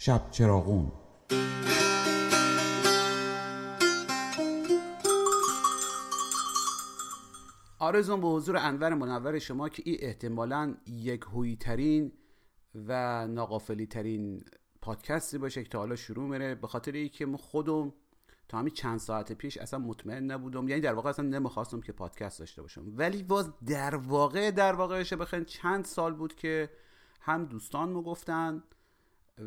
شب چراغون. آرزون به حضور انور منور شما که این احتمالا یک هویی ترین و ناقافلی ترین پادکستی باشه که تا حالا شروع میره. به خاطر اینکه ما خودم تا همین چند ساعت پیش اصلا مطمئن نبودم. یعنی در واقع اصلا نمی‌خواستم که پادکست داشته باشم. ولی باز در واقع در واقعش بخیر چند سال بود که هم دوستان گفتن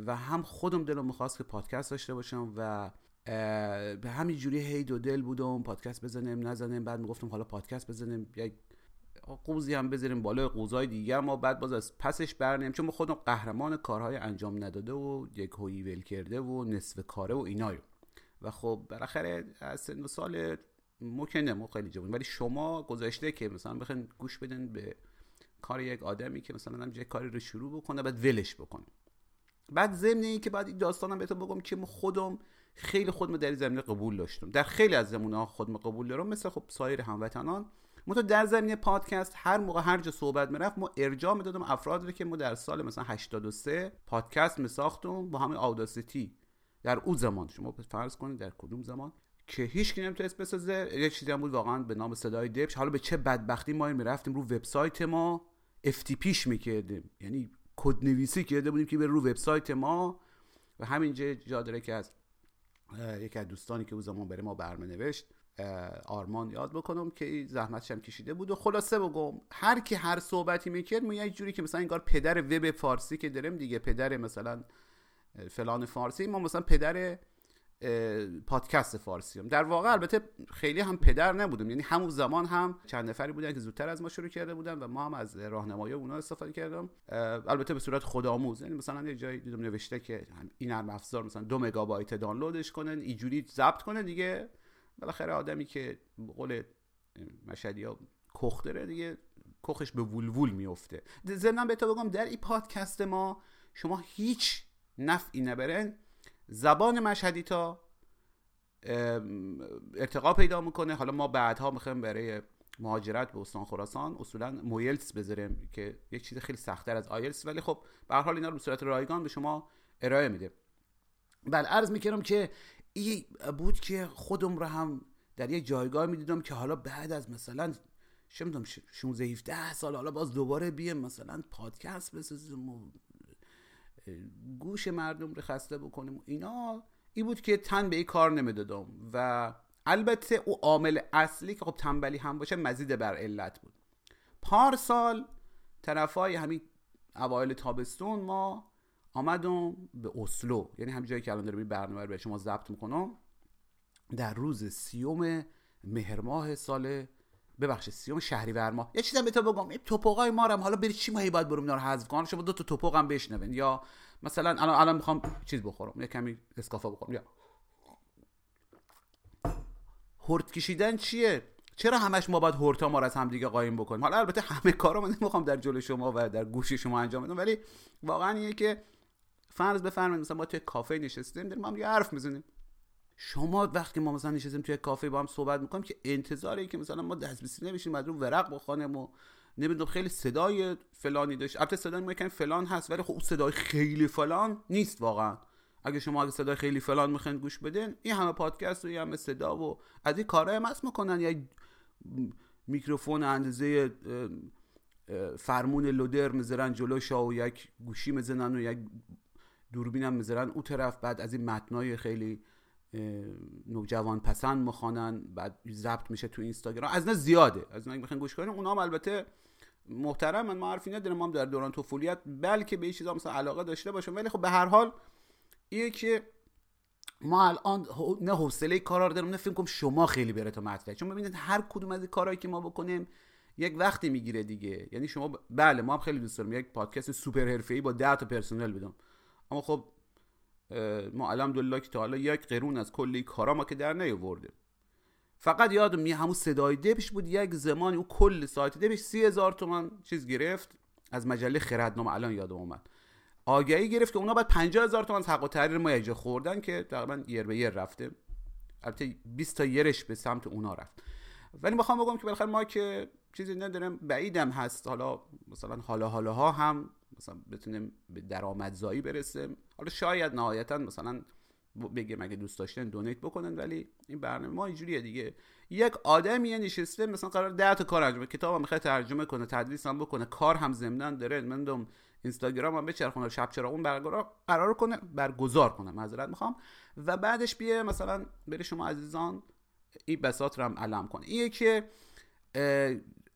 و هم خودم دلم می‌خواست که پادکست داشته باشم و به همین جوری هی دو دل بودم پادکست بزنیم نزنیم بعد می‌گفتم حالا پادکست بزنیم یک قوزی هم بذاریم بالای قوزای دیگر ما بعد باز از پسش برنیم چون ما خودم قهرمان کارهای انجام نداده و یک هویی ول کرده و نصف کاره و اینایو و خب بالاخره از سن سال مکنه ما خیلی جوان. ولی شما گذاشته که مثلا بخواین گوش بدن به کار یک آدمی که مثلا هم کاری رو شروع بکنه بعد ولش بکنه بعد ضمن این که بعد این داستانم بهتون بگم که ما خودم خیلی خودم در زمینه قبول داشتم. در خیلی از زمینه ها خودم قبول دارم. مثل خب سایر هموطنان. تو در زمینه پادکست هر موقع هر جا صحبت می‌رفت ما ارجاع می‌دادم افراد رو که ما در سال مثلا 83 پادکست میساختم با همین آوداسیتی در اون زمان. شما فرض کنید در کدوم زمان؟ که هیچ کی نمی‌تونست بسازه. یه چیزی هم بود واقعا به نام صدای دبش. حالا به چه بدبختی ما می‌رفتیم؟ رو وبسایت ما افتیپیش می‌کردیم. یعنی کد نویسی کرده بودیم که به رو وبسایت ما و همینجا جا داره که از یکی از دوستانی که اون زمان برای ما برنامه نوشت آرمان یاد بکنم که زحمتش هم کشیده بود و خلاصه بگم هر کی هر صحبتی می‌کرد ما یه جوری که مثلا انگار پدر وب فارسی که داریم دیگه پدر مثلا فلان فارسی ما مثلا پدر پادکست فارسی هم. در واقع البته خیلی هم پدر نبودیم یعنی همون زمان هم چند نفری بودن که زودتر از ما شروع کرده بودن و ما هم از راهنمایی اونا استفاده کردم. البته به صورت خودآموز. یعنی مثلا یه جایی دیدم نوشته که این نرم افزار مثلا دو مگابایت دانلودش کنن اینجوری ضبط کنه دیگه. بالاخره آدمی که قول مشهدی ها کخ دیگه کخش به وول میفته. ضمن به بگم در این پادکست ما شما هیچ نفعی نبرن زبان مشهدی تا ارتقا پیدا می‌کنه. حالا ما بعدها می‌خوایم برای مهاجرت به استان خراسان اصولا مویلتس بذاریم که یک چیز خیلی سختتر از آیلتس ولی خب به حال اینا رو به صورت رایگان به شما ارائه میده. بله عرض می‌کردم که این بود که خودم رو هم در یک جایگاه می‌دیدم که حالا بعد از مثلا چه می‌دونم 16 17 سال حالا باز دوباره بیم مثلا پادکست بسازیم و گوش مردم رو خسته بکنیم اینا این بود که تن به این کار نمی‌دادم. و البته او عامل اصلی که خب تنبلی هم باشه مزید بر علت بود. پارسال طرفای همین اوایل تابستون ما آمدم به اسلو. یعنی همین جایی که الان دارم برنامه رو به شما ضبط می‌کنم. در روز سیوم مهر ماه سال ببخشید سیوم شهریور ماه. یه چیزم به تو بگم این تپقای ما حالا برید چی ماهی باید برم اینا رو حذف کنم شما دو تا تپق هم بشنون یا مثلا الان الان می‌خوام چیز بخورم یه کمی اسکافا بخورم. یا. هورت کشیدن چیه؟ چرا همش ما باید هورتا ما از همدیگه قایم بکنیم؟ حالا البته همه کارا من نمی‌خوام در جلو شما و در گوش شما انجام بدم ولی واقعا اینه که فرض بفرمایید مثلا ما توی کافه نشستیم داریم هم یه حرف می‌زنیم. شما وقتی ما مثلا نشستیم توی کافه با هم صحبت می‌کنیم که انتظاری که مثلا ما دسترسی نمیشیم از رو ورق بخوانیم و نمی‌دونم خیلی صدای فلانی داشت. البته صدای ما فلان هست ولی خب صدای خیلی فلان نیست واقعا. اگه شما اگه صدای خیلی فلان می‌خواین گوش بدین این همه پادکست و این همه صدا و از این کارهای هم می‌کنن. یا میکروفون اندازه فرمون لودر می‌ذارن جلو شا و یک گوشی می‌زنن و یک دوربین هم می‌ذارن اون طرف. بعد از این متنای خیلی نوجوان پسند مخوانن بعد ضبط میشه تو اینستاگرام. از نه زیاده. از نه بخواین گوش کنین اونام البته محترم من حرفی ندارم ما در دوران طفولیت بلکه به این چیزا مثلا علاقه داشته باشم ولی خب به هر حال اینه که ما الان نه حوصله کارا رو دارم نه فکر کنم شما خیلی بره تا مطلع چون ببینید هر کدوم از کارهایی که ما بکنیم یک وقتی می‌گیره دیگه. یعنی شما بله ما هم خیلی دوست دارم یک پادکست سوپر حرفه‌ای با 10 تا پرسنل بدم. اما خب ما الحمدلله که تا حالا یک قرون از کلی کارا ما که در نیاورده. فقط یادم میاد همون صدای دبش بود یک زمانی او کل سایت دبش سی هزار تومن چیز گرفت. از مجله خردنامه الان یادم اومد. آگهی گرفت که اونا بعد 50 هزار تومن حق و تحریر ما اجا خوردن که تقریبا یر به یر رفته. البته 20 تا یرش به سمت اونا رفت. ولی می‌خوام بگم که بالاخره ما که چیزی ندارم بعیدم هست. حالا مثلا حالا حالا ها هم مثلا بتونه به درآمدزایی برسه. حالا شاید نهایتا مثلا بگه مگه دوست داشتن دونیت بکنن ولی این برنامه ما اینجوریه دیگه. یک آدمی نشسته مثلا قرار 10 تا کار انجام کتاب هم می‌خواد ترجمه کنه تدریس هم بکنه کار هم ضمن داره من دوم اینستاگرام هم بچرخونه شب چرا اون قرار کنه برگزار کنه معذرت می‌خوام. و بعدش بیه مثلا بره شما عزیزان این بساط رو هم علم کنه. اینه که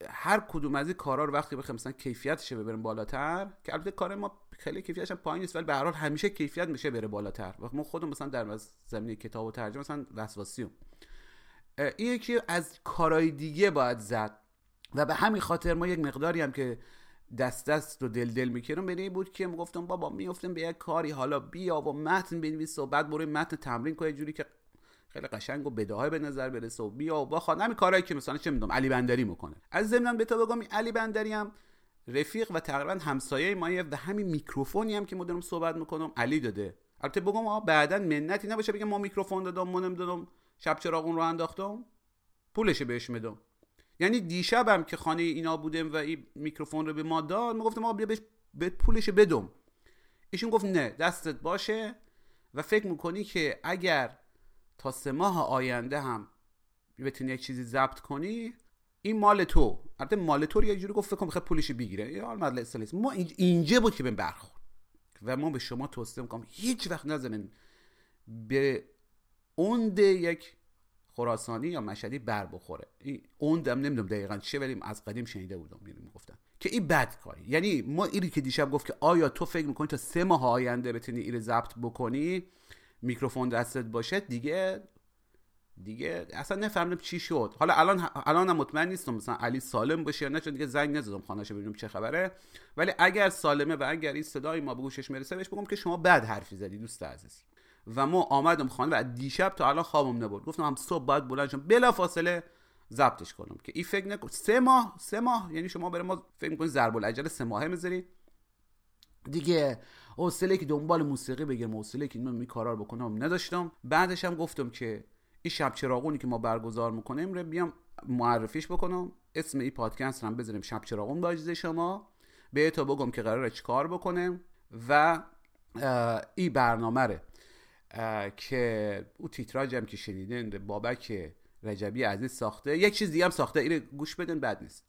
هر کدوم از این کارا رو وقتی بخوایم مثلا کیفیتش ببریم بالاتر که البته کار ما خیلی کیفیتش پایین نیست ولی به هر حال همیشه کیفیت میشه بره بالاتر. و ما خودمون مثلا در زمینه کتاب و ترجمه مثلا وسواسیم این که از کارهای دیگه باید زد. و به همین خاطر ما یک مقداری هم که دست دست رو دل دل می‌کردم به بود که گفتم بابا میفتم به یک کاری حالا بیا و متن بنویس و بعد برو متن تمرین کنه جوری که خیلی قشنگ و بداهه به نظر برسه و بیا و بخواد همین کارهایی که مثلا چه می‌دونم علی بندری می‌کنه. از ضمن به تو بگم علی بندری هم رفیق و تقریبا همسایه مایه و همین میکروفونی هم که ما دارم صحبت می‌کنم علی داده. البته بگم آقا بعدا منتی نباشه بگم ما میکروفون دادم ما نمی‌دونم شب چراغون رو انداختم پولش بهش میدم. یعنی دیشبم که خانه اینا بودم و این میکروفون رو به ما داد می‌گفتم آقا بیا بهش به پولش بدم. ایشون گفت نه دستت باشه و فکر می‌کنی که اگر تا سه ماه آینده هم بتونی یک چیزی ضبط کنی این مال تو. البته مال تو رو یه جوری گفت فکر کنم پولش بگیره. یا حال ما اینجا بود که به برخورد و ما به شما توصیه می‌کنم هیچ وقت نزنین به اوند یک خراسانی یا مشهدی بر بخوره. این اوندم نمی‌دونم دقیقا چه ولی از قدیم شنیده بودم می‌گفتن که این بد کاری یعنی ما ایری که دیشب گفت که آیا تو فکر می‌کنی تا سه ماه آینده بتونی این ضبط بکنی میکروفون دستت باشه دیگه دیگه اصلا نفهمیدم چی شد. حالا الان الان هم مطمئن نیستم مثلا علی سالم باشه یا نه چون دیگه زنگ نزدم خانه‌اش ببینم چه خبره. ولی اگر سالمه و اگر این صدای ما به گوشش می‌رسه بهش بگم که شما بد حرفی زدی دوست عزیز. و ما آمدم خانه و دیشب تا الان خوابم نبود گفتم هم صبح باید بلند شم. بلا فاصله ضبطش کنم. که این فکر نکن. سه ماه سه ماه یعنی شما برای ما فکر می‌کنید ضرب العجل سه ماهه می‌ذارید دیگه حوصله که دنبال موسیقی بگیرم حوصله که این کارا رو بکنم نداشتم. بعدش هم گفتم که این شب چراغونی که ما برگزار می‌کنیم رو بیام معرفیش بکنم. اسم این پادکست هم بذاریم شب چراغون با شما. به تا بگم که قراره چیکار بکنیم و این برنامه ره که او تیتراج هم که شنیدین بابک رجبی عزیز ساخته. یک چیز دیگه هم ساخته اینو گوش بدن بد نیست.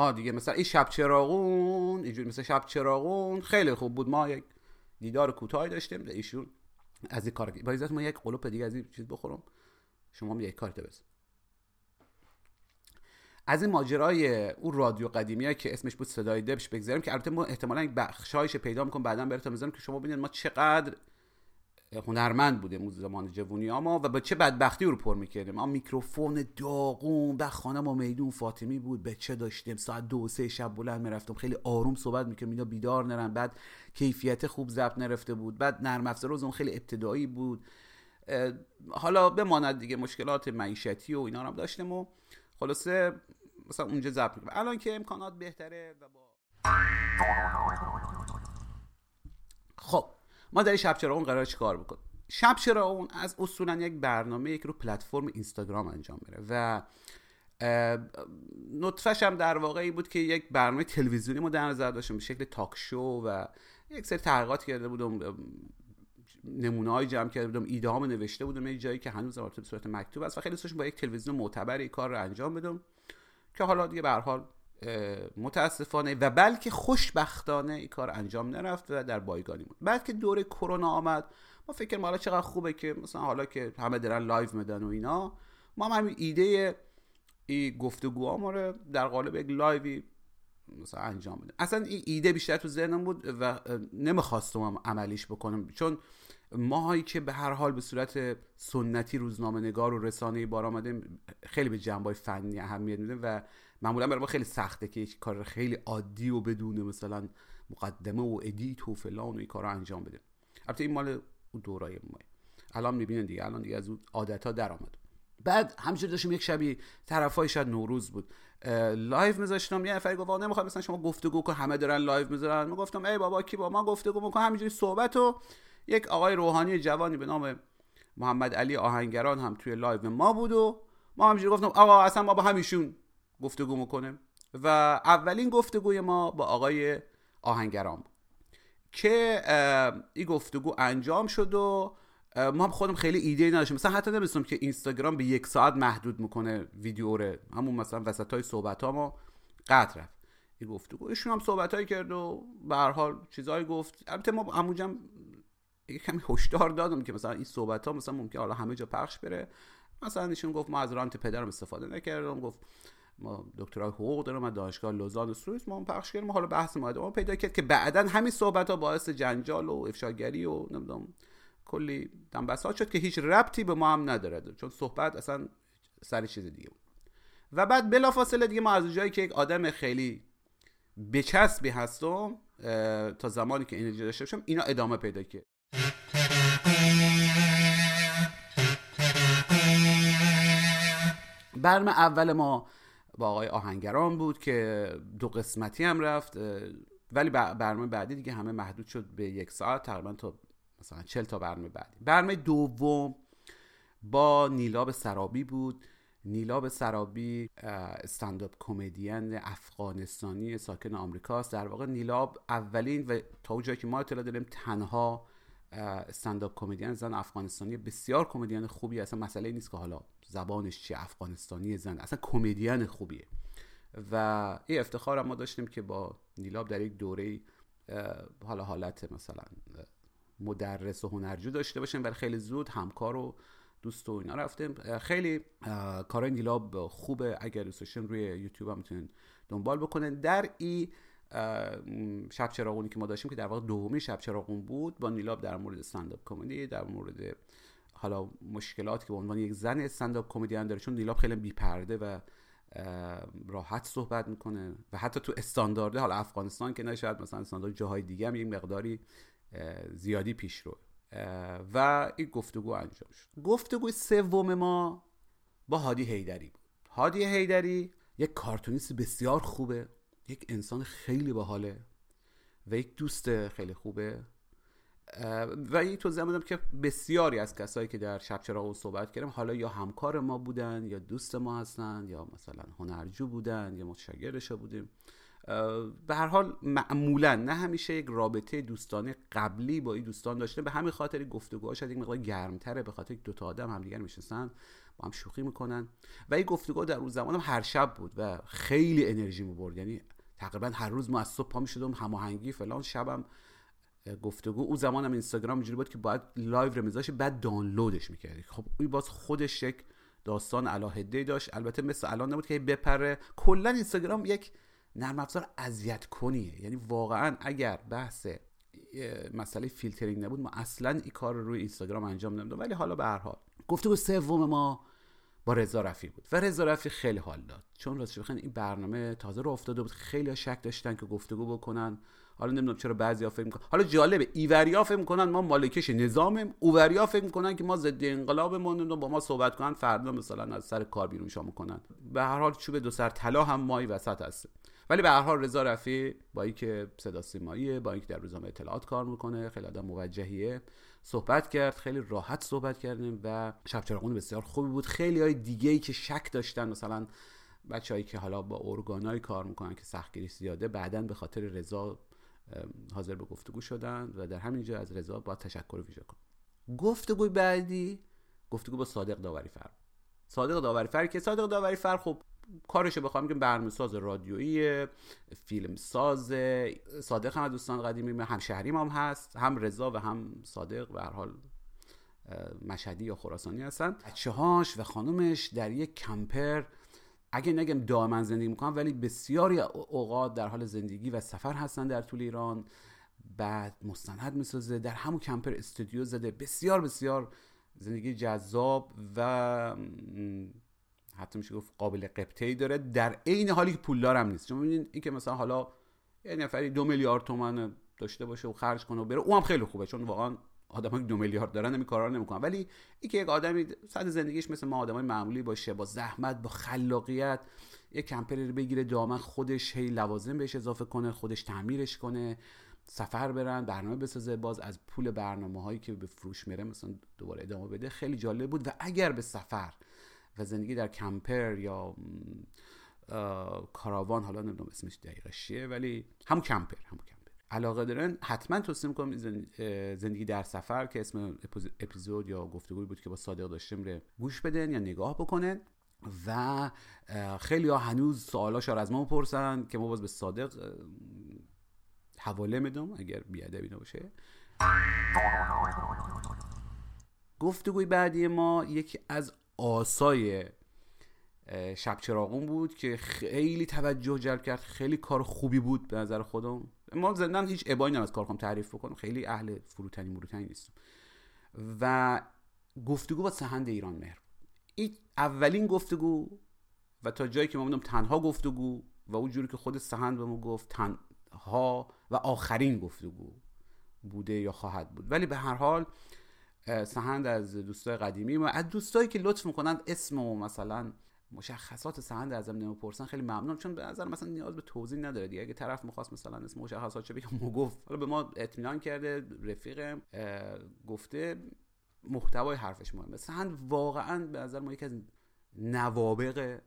آ دیگه مثلا این شب چراغون اینجوری مثل شب چراغون خیلی خوب بود. ما یک دیدار کوتاهی داشتیم ایشون از این کار با ما یک قلوپ دیگه از این چیز بخورم. شما هم یک کارت بزن. از این ماجرای اون رادیو قدیمی که اسمش بود صدای دبش بگذاریم که البته ما احتمالا یک بخشایش پیدا می‌کنم بعدا براتون می‌ذارم که شما ببینید ما چقدر هنرمند بودیم اون زمان جوونی ما و با چه بدبختی رو پر می‌کردیم. ما میکروفون داغون به خانه ما میدون فاطمی بود. به چه داشتیم؟ ساعت دو سه شب بلند می‌رفتم. خیلی آروم صحبت می‌کردم اینا بیدار نرن. بعد کیفیت خوب ضبط نرفته بود. بعد نرم افزار اون خیلی ابتدایی بود. حالا بماند دیگه مشکلات معیشتی و اینا هم داشتیم و خلاصه مثلا اونجا ضبط الان که امکانات بهتره و با خب. ما در شب چراغون قرار چیکار بکنیم؟ شب چراغون از اصولا یک برنامه یک رو پلتفرم اینستاگرام انجام میره و نطفش هم در واقعی بود که یک برنامه تلویزیونی ما در نظر داشتم به شکل تاک شو و یک سری تحقیقات کرده بودم نمونه های جمع کرده بودم ایده نوشته بودم یه جایی که هنوز به صورت مکتوب است و خیلی با یک تلویزیون معتبر کار رو انجام بدم که حالا دیگه به حال متاسفانه و بلکه خوشبختانه این کار انجام نگرفت و در بایگانی بود بعد که دوره کرونا آمد. ما فکر حالا چقدر خوبه که مثلا حالا که همه دارن لایو میدن و اینا. ما هم همین ایده ای گفتگوها ما رو در قالب یک لایوی مثلا انجام بدیم اصلا این ایده بیشتر تو ذهنم بود و نمی‌خواستم عملیش بکنم. چون ماهایی که به هر حال به صورت سنتی روزنامه نگار و رسانه بار آمدیم خیلی به جنبای فنی اهمیت میدیم و معمولا برای ما خیلی سخته که یک کار خیلی عادی و بدون مثلا مقدمه و ادیت و فلان و این کار رو انجام بدیم البته این مال دورای ما الان می‌بینن دیگه. الان دیگه از اون عادت ها در آمد. بعد همینجوری داشتیم یک شبی طرفای شاید نوروز بود. لایو میذاشتم. یه نفر گفت نمی‌خوام مثلا شما گفتگو کن همه دارن لایو می‌ذارن. من گفتم ای بابا کی با ما گفتگو می‌کنه همینجوری صحبت و یک آقای روحانی جوانی به نام محمد علی آهنگران هم توی لایو ما بود و ما همینجوری گفتم آقا اصلا ما با همیشون گفتگو می‌کنیم و اولین گفتگوی ما با آقای آهنگران بود. که این گفتگو انجام شد و ما هم خودم خیلی ایده نداشتیم. مثلا حتی نمیستم که اینستاگرام به یک ساعت محدود می‌کنه ویدیو رو. همون مثلا وسط های صحبت ها ما قطع رفت. این گفتگو ایشون هم صحبت های کرد و به هر حال چیزایی گفت. البته ما همونجا کمی هشدار دادم که مثلا این صحبت ها مثلا ممکن حالا همه جا پخش بره. مثلا ایشون گفت ما از رانت پدرم استفاده نکردم. گفت ما دکترای حقوق دارم از دانشگاه لوزان سوئیس ما پخش کردیم حالا بحث ما پیدا کرد که بعدا همین صحبت ها باعث جنجال و افشاگری و نمی‌دونم کلی دنبسات شد که هیچ ربطی به ما هم نداره چون صحبت اصلا سر چیز دیگه بود. و بعد بلافاصله دیگه ما از جایی که یک آدم خیلی بچسبی هستم تا زمانی که اینجا داشته باشم اینا ادامه پیدا کرد. برم اول ما با آقای آهنگران بود که دو قسمتی هم رفت ولی برنامه بعدی دیگه همه محدود شد به یک ساعت تقریبا تا مثلا چل تا برنامه بعدی. برنامه دوم با نیلاب سرابی بود. نیلاب سرابی استنداپ کمدین افغانستانی ساکن آمریکاست در واقع نیلاب اولین و تا جایی که ما اطلاع داریم تنها استنداپ کمدین زن افغانستانی بسیار کمدین خوبی اصلا مسئله نیست که حالا زبانش چیه؟ افغانستانی زن. اصلا کمدین خوبیه. و این افتخار ما داشتیم که با نیلاب در یک دوره حالا حالت مثلا مدرس و هنرجو داشته باشیم ولی خیلی زود همکار و دوست و اینا رفتیم. خیلی کارای نیلاب خوبه. اگر دوست روی یوتیوب هم می‌تونین دنبال بکنن در این شب چراغونی که ما داشتیم که در واقع دومی شب چراغون بود با نیلاب در مورد استنداپ کمدی در مورد حالا مشکلاتی که به عنوان یک زن استنداپ کمدین داره چون نیلاب خیلی بیپرده و راحت صحبت می‌کنه و حتی تو استاندارده حالا افغانستان که نه شاید مثلا استاندارد جاهای دیگه هم یک مقداری زیادی پیش رو. و این گفتگو انجام شد. گفتگو سوم ما با هادی هیدری بود. هادی هیدری یک کارتونیست بسیار خوبه یک انسان خیلی باحاله و یک دوست خیلی خوبه. و این توضیح بدم که بسیاری از کسایی که در شب چراغ صحبت کردم حالا یا همکار ما بودن یا دوست ما هستن یا مثلا هنرجو بودن یا متشگرش بودیم. به هر حال معمولا نه همیشه یک رابطه دوستانه قبلی با این دوستان داشته به همین خاطر گفتگوها شاید یک مقدار گرمتره به خاطر دو تا آدم همدیگر میشستن با هم شوخی می‌کنن. و این گفتگو در اون زمان هم هر شب بود و خیلی انرژی برد یعنی تقریبا هر روز ما از صبح پا می‌شدم هماهنگی فلان شبم گفتگو. اون زمان هم اینستاگرام اینجوری بود که باید لایو رو میذاشی بعد دانلودش می‌کردی. خب این باز خودش یک داستان علیحده داشت. البته مثل الان نبود که بپره. کلا اینستاگرام یک نرم افزار اذیت کنیه. یعنی واقعا اگر بحث مسئله فیلترینگ نبود ما اصلا این کار رو روی اینستاگرام انجام نمی‌دادم ولی حالا به هر حال. گفتگو سوم ما با رضا رفی بود. و رضا رفی خیلی حال داد. چون راستش بخواین این برنامه تازه رو افتاده بود. خیلی شک داشتن که گفتگو بکنن. حالا نمی‌دونم چرا بعضیا فکر می‌کنن. حالا جالبه ایوریا فکر می‌کنن ما مالکش نظامیم اووریا فکر می‌کنن که ما ضد انقلابمون با ما صحبت کنن فردا مثلا از سر کار بیرون شما کنن به هر حال چوب دو سر طلا هم مایی وسط هست. ولی به هر حال رضا رفی با اینکه صدا سیماییه با اینکه در روزنامه اطلاعات کار می‌کنه خیلی آدم موجهیه صحبت کرد خیلی راحت صحبت کردیم و شب چراغون بسیار خوبی بود. خیلی های دیگه ای که شک داشتن مثلا بچههایی که حالا با ارگانای کار می‌کنن که سختگیری زیاده بعدا به خاطر رضا حاضر به گفتگو شدن و در همینجا از رضا با تشکر ویژه کنم. گفتگوی بعدی؟ گفتگو با صادق داوری فر صادق داوری فر که صادق داوری فر خب کارشو بخوام که برنامه ساز رادیویی فیلم ساز صادق هم دوستان قدیمی همشهریم هم هست هم رضا و هم صادق به هر حال مشهدی یا خراسانی هستن. بچه هاش و خانومش در یک کمپر اگه نگم دائما زندگی می‌کنن ولی بسیاری اوقات در حال زندگی و سفر هستن در طول ایران. بعد مستند می‌سازه در همون کمپر استودیو زده. بسیار بسیار زندگی جذاب و حتی میشه گفت قابل قبطه ای داره. در عین حالی که پولدار هم نیست. چون می‌بینید این که مثلا حالا یه نفری دو میلیارد تومن داشته باشه و خرج کنه و بره او هم خیلی خوبه چون واقعا آدم که دو میلیارد دارن این کارا رو نمی‌کنن ولی این که یک آدمی صد زندگیش مثل ما آدمای معمولی باشه با زحمت با خلاقیت یک کمپری رو بگیره دامن خودش هی لوازم بهش اضافه کنه خودش تعمیرش کنه سفر برن برنامه بسازه باز از پول برنامه هایی که به فروش میره مثلا دوباره ادامه بده خیلی جالب بود. و اگر به سفر و زندگی در کمپر یا کاراوان حالا نمی‌دونم اسمش دقیقه چیه ولی همون کمپر همون کمپر. علاقه دارن حتما توصیه می‌کنم زندگی در سفر که اسم اپیزود یا گفتگوی بود که با صادق داشتیم رو گوش بدن یا نگاه بکنن و خیلی ها هنوز سوالاش رو از ما پرسن که ما باز به صادق حواله میدم اگر بیادبی نباشه. گفتگوی بعدی ما یکی از آسای شب چراغون بود که خیلی توجه جلب کرد خیلی کار خوبی بود به نظر خودم. ما زندن هیچ ابایی از کار تعریف بکنم خیلی اهل فروتنی مروتنی نیستم. و گفتگو با سهند ایران مهر این اولین گفتگو و تا جایی که ما تنها گفتگو و اون جوری که خود سهند به ما گفت تنها و آخرین گفتگو بوده یا خواهد بود. ولی به هر حال سهند از دوستای قدیمی و از دوستایی که لطف می‌کنند اسم و مثلا مشخصات سهند ازم نمی‌پرسن خیلی ممنون. چون به نظر مثلا نیاز به توضیح نداره دیگه. اگه طرف می‌خواست مثلا اسم مشخصات چه بگم گفت. حالا به ما اطمینان کرده رفیقم گفته محتوای حرفش مهمه. سهند واقعا به نظر ما یکی از نوابق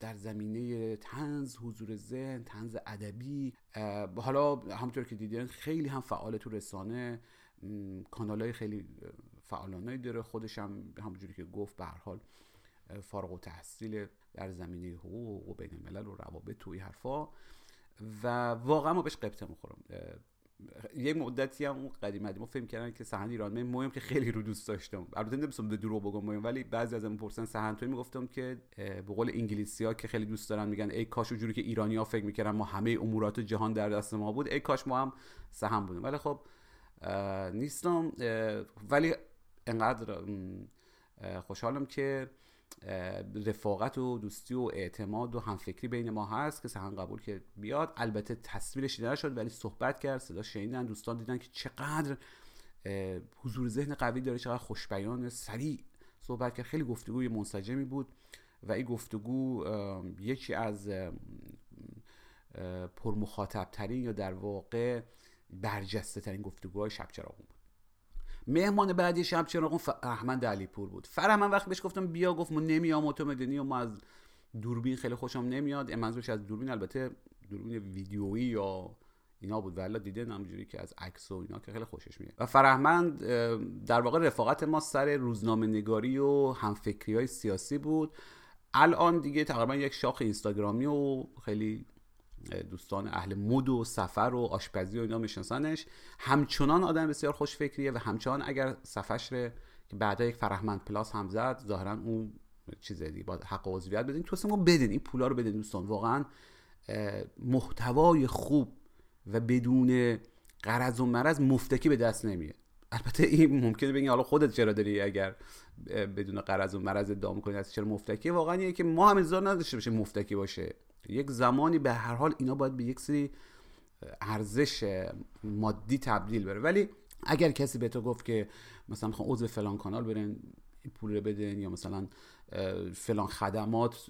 در زمینه تنز حضور ذهن تنز ادبی. حالا همونطور که دیدین خیلی هم فعال تو رسانه. کانال های خیلی فعالانه داره خودش هم همونجوری که گفت به حال. فارغ و تحصیل در زمینه حقوق و بین الملل و روابط توی حرفا. و واقعا ما بهش قبطه می‌خورم. یه مدتی هم اون قدیم ما فهم کردن که سهند ایران مهم که خیلی رو دوست داشتم. البته نمیستم به درو بگم مهم ولی بعضی از پرسن سهند توی می‌گفتم که به قول انگلیسی ها که خیلی دوست دارن میگن ای کاش اونجوری که ایرانی ها فکر می‌کردن ما همه امورات جهان در دست ما بود ای کاش ما هم سهند بودیم. ولی خب نیستم. ولی انقدر خوشحالم که رفاقت و دوستی و اعتماد و همفکری بین ما هست که سهن قبول که بیاد. البته تصویرش دیده شد ولی صحبت کرد صدا شنیدن دوستان دیدن که چقدر حضور ذهن قوی داره چقدر خوشبیان سریع صحبت کرد. خیلی گفتگوی منسجمی بود و این گفتگو یکی از پرمخاطب ترین یا در واقع برجسته ترین گفتگوهای شب چراغون بود. مهمان بعدی شب چراغون ف... احمد علی پور بود فرهمن وقتی بهش گفتم بیا گفت ما نمیام تو مدنی و ما از دوربین خیلی خوشم نمیاد. منظورش از دوربین البته دوربین ویدیویی یا اینا بود. ولی دیده همجوری که از عکس و اینا که خیلی خوشش میاد. و فرهمند در واقع رفاقت ما سر روزنامه نگاری و همفکری های سیاسی بود. الان دیگه تقریبا یک شاخ اینستاگرامی و خیلی دوستان اهل مود و سفر و آشپزی و اینا میشناسنش. همچنان آدم بسیار خوشفکریه و همچنان اگر رو که بعدا یک فرهمند پلاس هم زد ظاهرا اون چیز دیگه با حق عضویت بدین. تو بدین این پولا رو بدین دوستان. واقعا محتوای خوب و بدون قرض و مرض مفتکی به دست نمیاد. البته این ممکنه بگین حالا خودت چرا داری اگر بدون قرض و مرض ادعا کنی از چرا مفتکی؟ واقعا که ما هم انتظار نداشته باشه مفتکی باشه. یک زمانی به هر حال اینا باید به یک سری ارزش مادی تبدیل بره. ولی اگر کسی به تو گفت که مثلا خب عضو فلان کانال برین پول رو بدین یا مثلا فلان خدمات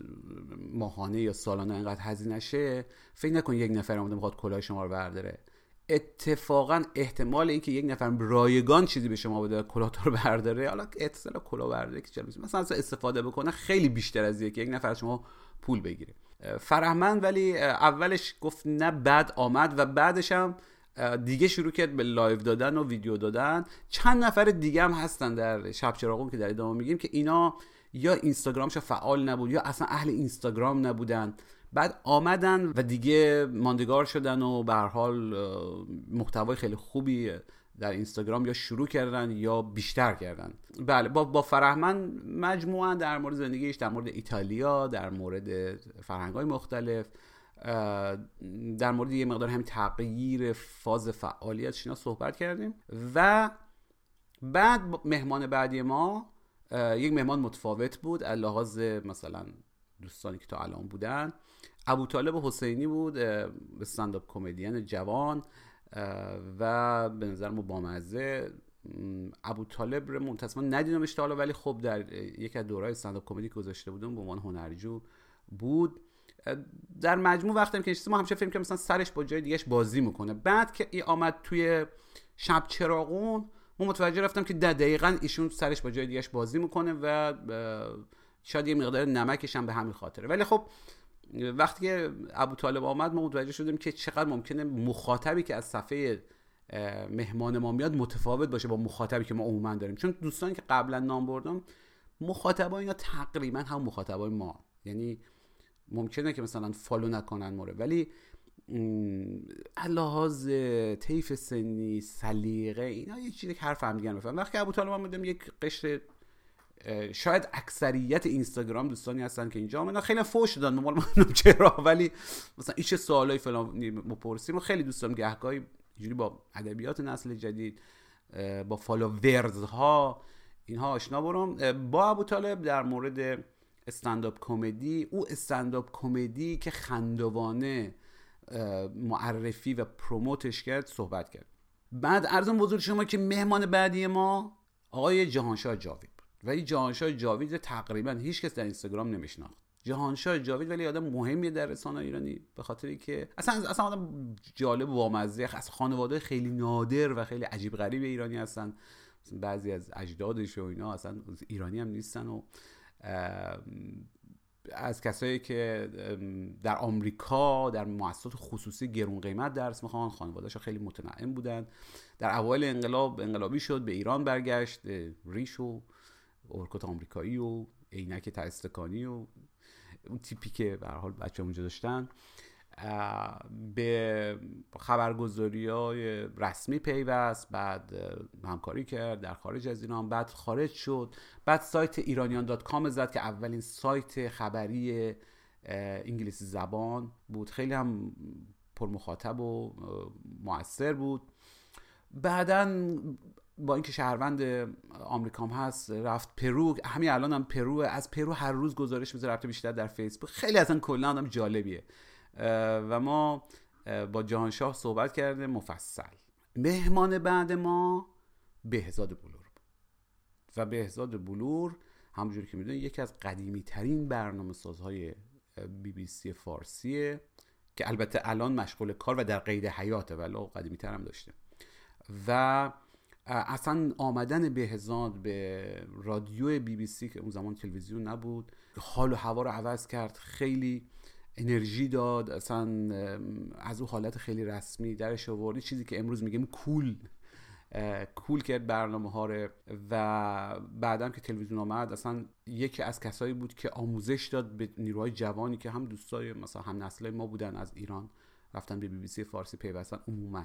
ماهانه یا سالانه انقدر هزینه شه فکر نکن یک نفر اومده می‌خواد کلاه شما رو برداره. اتفاقا احتمال اینکه یک نفر رایگان چیزی به شما بده کلاه رو برداره حالا اتصال کلاه برداره که مثلا استفاده بکنه خیلی بیشتر از که یک نفر شما پول بگیره. فرهمند ولی اولش گفت نه بعد آمد و بعدش هم دیگه شروع کرد به live دادن و ویدیو دادن. چند نفر دیگه هم هستن در شب چراغون که در ادامه میگیم که اینا یا اینستاگرامش فعال نبود یا اصلا اهل اینستاگرام نبودن. بعد آمدن و دیگه ماندگار شدن و به حال محتوای خیلی خوبی در اینستاگرام یا شروع کردن یا بیشتر کردن. بله با, با فرهمن مجموعا در مورد زندگیش در مورد ایتالیا در مورد فرهنگ های مختلف در مورد یه مقدار همین تغییر فاز فعالیتش اینا صحبت کردیم. و بعد مهمان بعدی ما یک مهمان متفاوت بود لحاظ مثلا دوستانی که تا الان بودن. ابو طالب حسینی بود استنداپ کمدین جوان. و به نظر ما بامزه ابو طالب رو منتصفا ندیدمش تا حالا ولی خب در یک از دورهای استنداپ کمدی گذاشته بودم به عنوان هنرجو بود. در مجموع وقتی که ما همیشه فکر که مثلا سرش با جای دیگهش بازی می‌کنه. بعد که ای آمد توی شب چراغون ما متوجه رفتم که دقیقا ایشون سرش با جای دیگهش بازی می‌کنه و شاید یه مقدار نمکش هم به همین خاطره. ولی خب وقتی که ابو طالب آمد ما متوجه شدیم که چقدر ممکنه مخاطبی که از صفحه مهمان ما میاد متفاوت باشه با مخاطبی که ما عموما داریم. چون دوستانی که قبلا نام بردم مخاطبای اینا تقریبا هم مخاطبای ما. یعنی ممکنه که مثلا فالو نکنن موره ولی لحاظ طیف سنی سلیقه اینا یه چیزی که حرف هم دیگه بفهم وقتی ابو طالب بودم یک قشر شاید اکثریت اینستاگرام دوستانی هستن که اینجا آمدن. خیلی فوش دادن. مال من چرا؟ ولی مثلا ایچه سوالای فلان مپرسیم خیلی دوست دارم گهگاهی اینجوری با ادبیات نسل جدید با followers ها اینها آشنا برم. با ابو طالب در مورد استنداپ کمدی. او استنداپ کمدی که خندوانه معرفی و promote ش کرد صحبت کرد. بعد عرضم به حضور شما که مهمان بعدی ما آقای جهانشاه جاوید. و این جهانشاه جاوید تقریبا هیچ کس در اینستاگرام نمیشناخت. جهانشاه جاوید ولی آدم مهمیه در رسانه ایرانی به خاطری که اصلا اصلا آدم جالب و بامزه از خانواده خیلی نادر و خیلی عجیب غریب ایرانی هستن. بعضی از اجدادش و اینا اصلا ایرانی هم نیستن و از کسایی که در آمریکا در مؤسسات خصوصی گرون قیمت درس می‌خوان خانواده‌اش خیلی متنعم بودن. در اوایل انقلاب انقلابی شد به ایران برگشت ریش و اورکوت آمریکایی و عینک تاستکانی و اون تیپی که به حال بچه اونجا داشتن. به خبرگزاری های رسمی پیوست بعد همکاری کرد در خارج از ایران بعد خارج شد. بعد سایت ایرانیان دات کام زد که اولین سایت خبری انگلیسی زبان بود. خیلی هم پر مخاطب و موثر بود. بعدا با اینکه شهروند آمریکام هست رفت پرو. همین الان هم پرو از پرو هر روز گزارش می‌ذاره رفته بیشتر در فیسبوک. خیلی اصلا کلا آدم جالبیه. و ما با جهانشاه صحبت کرده مفصل. مهمان بعد ما بهزاد بلور. و بهزاد بلور همونجوری که می‌دونید یکی از قدیمی ترین برنامه سازهای بی بی سی فارسیه که البته الان مشغول کار و در قید حیاته ولی قدیمی تر هم داشته. و اصلا آمدن بهزاد به رادیو بی بی سی که اون زمان تلویزیون نبود حال و هوا رو عوض کرد خیلی انرژی داد اصلا از او حالت خیلی رسمی درش آورد. چیزی که امروز میگیم کول کول کرد برنامه ها رو و بعدم که تلویزیون آمد اصلا یکی از کسایی بود که آموزش داد به نیروهای جوانی که هم دوستای مثلا هم نسل ما بودن از ایران رفتن به بی بی سی فارسی پیوستن عموما.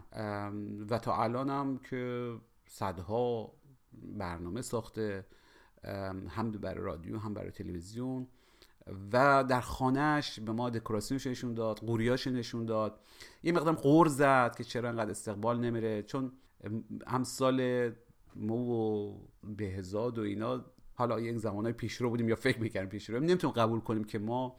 و تا الان هم که صدها برنامه ساخته هم برای رادیو هم برای تلویزیون. و در خانهش به ما دکوراسیونش نشون داد قوریاش نشون داد. یه مقدار قور زد که چرا انقدر استقبال نمیره. چون همسال مو و بهزاد و اینا حالا یک زمانهای پیشرو بودیم یا فکر می‌کردیم پیشرو نمی‌تونیم قبول کنیم که ما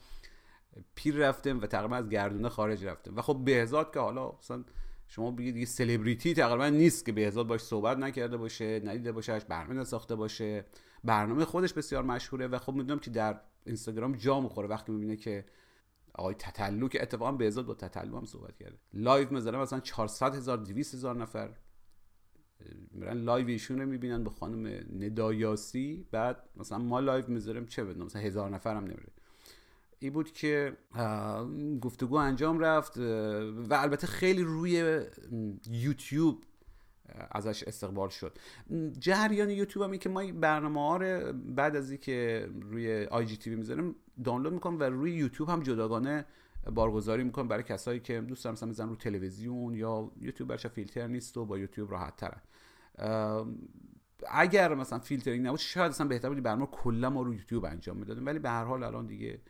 پیر رفتیم و تقریبا از گردونه خارج رفتیم. و خب بهزاد که حالا مثلا شما بگید یه سلبریتی تقریبا نیست که بهزاد باش صحبت نکرده باشه ندیده باشهش برنامه ساخته باشه. برنامه خودش بسیار مشهوره و خب می‌دونم که در اینستاگرام جا می‌خوره وقتی می‌بینه که آقای تتلو که اتفاقا بهزاد با تتلو هم صحبت کرده. live مثلا مثلا 400 هزار 200 هزار نفر. میرن live ایشون رو می‌بینن به خانم ندایاسی. بعد مثلا ما live می‌ذاریم چه بدونم مثلا هزار نفر هم نمیره این بود که گفتگو انجام رفت و البته خیلی روی یوتیوب ازش استقبال شد. جریان یوتیوب هم که ما برنامه ها رو بعد از اینکه روی IGTV می‌ذاریم دانلود می‌کنم و روی یوتیوب هم جداگانه بارگذاری می‌کنم برای کسایی که دوست دارن مثلا رو تلویزیون یا یوتیوب برش فیلتر نیست و با یوتیوب راحت ترن اگر مثلا فیلترینگ نبود شاید اصلا بهتر بود برنامه کلا ما رو یوتیوب انجام می‌دادیم. ولی به هر حال الان دیگه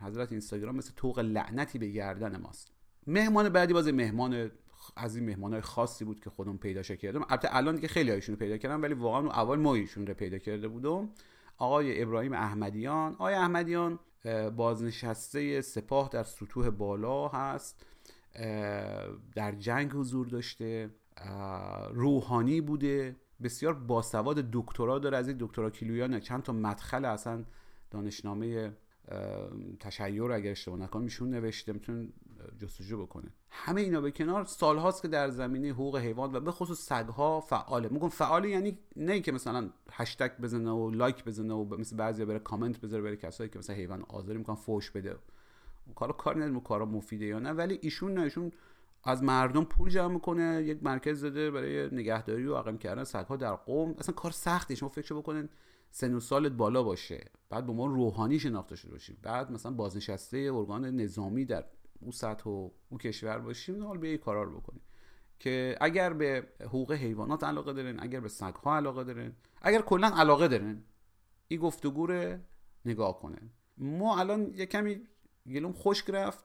حضرت اینستاگرام مثل طوق لعنتی به گردن ماست. مهمان بعدی باز مهمان از این مهمان خاصی بود که خودم پیدا کردم البته الان دیگه خیلی هایشون رو پیدا کردم ولی واقعا اول ما ایشون رو پیدا کرده بودم. آقای ابراهیم احمدیان. آقای احمدیان بازنشسته سپاه در سطوح بالا هست. در جنگ حضور داشته. روحانی بوده. بسیار باسواد دکترا داره. از این دکترا کیلویان چند تا مدخل اصلا دانشنامه تشیع اگر اشتباه نکنم ایشون نوشته می‌تونن جستجو بکنه. همه اینا به کنار سالهاست که در زمینه حقوق حیوان و به خصوص سگها فعاله. میگم فعاله یعنی نه که مثلا هشتگ بزنه و لایک بزنه و مثل بعضی بره کامنت بذاره بره کسایی که مثلا حیوان آزاری می‌کنن فوش بده. کارا کار نداره کارا مفیده یا نه. ولی ایشون نه ایشون از مردم پول جمع می‌کنه یک مرکز زده برای نگهداری و عقم کردن سگها در قوم. اصلا کار سختی شما فکر بکنین سن و سالت بالا باشه. بعد به ما روحانی شناخته شده باشی بعد مثلا بازنشسته ارگان نظامی در اون سطح و اون کشور باشیم حال به کارا رو بکنیم. که اگر به حقوق حیوانات علاقه دارین اگر به سگها علاقه دارین اگر کلا علاقه دارین این گفتگو رو نگاه کنن. ما الان یه کمی گلوم خشک رفت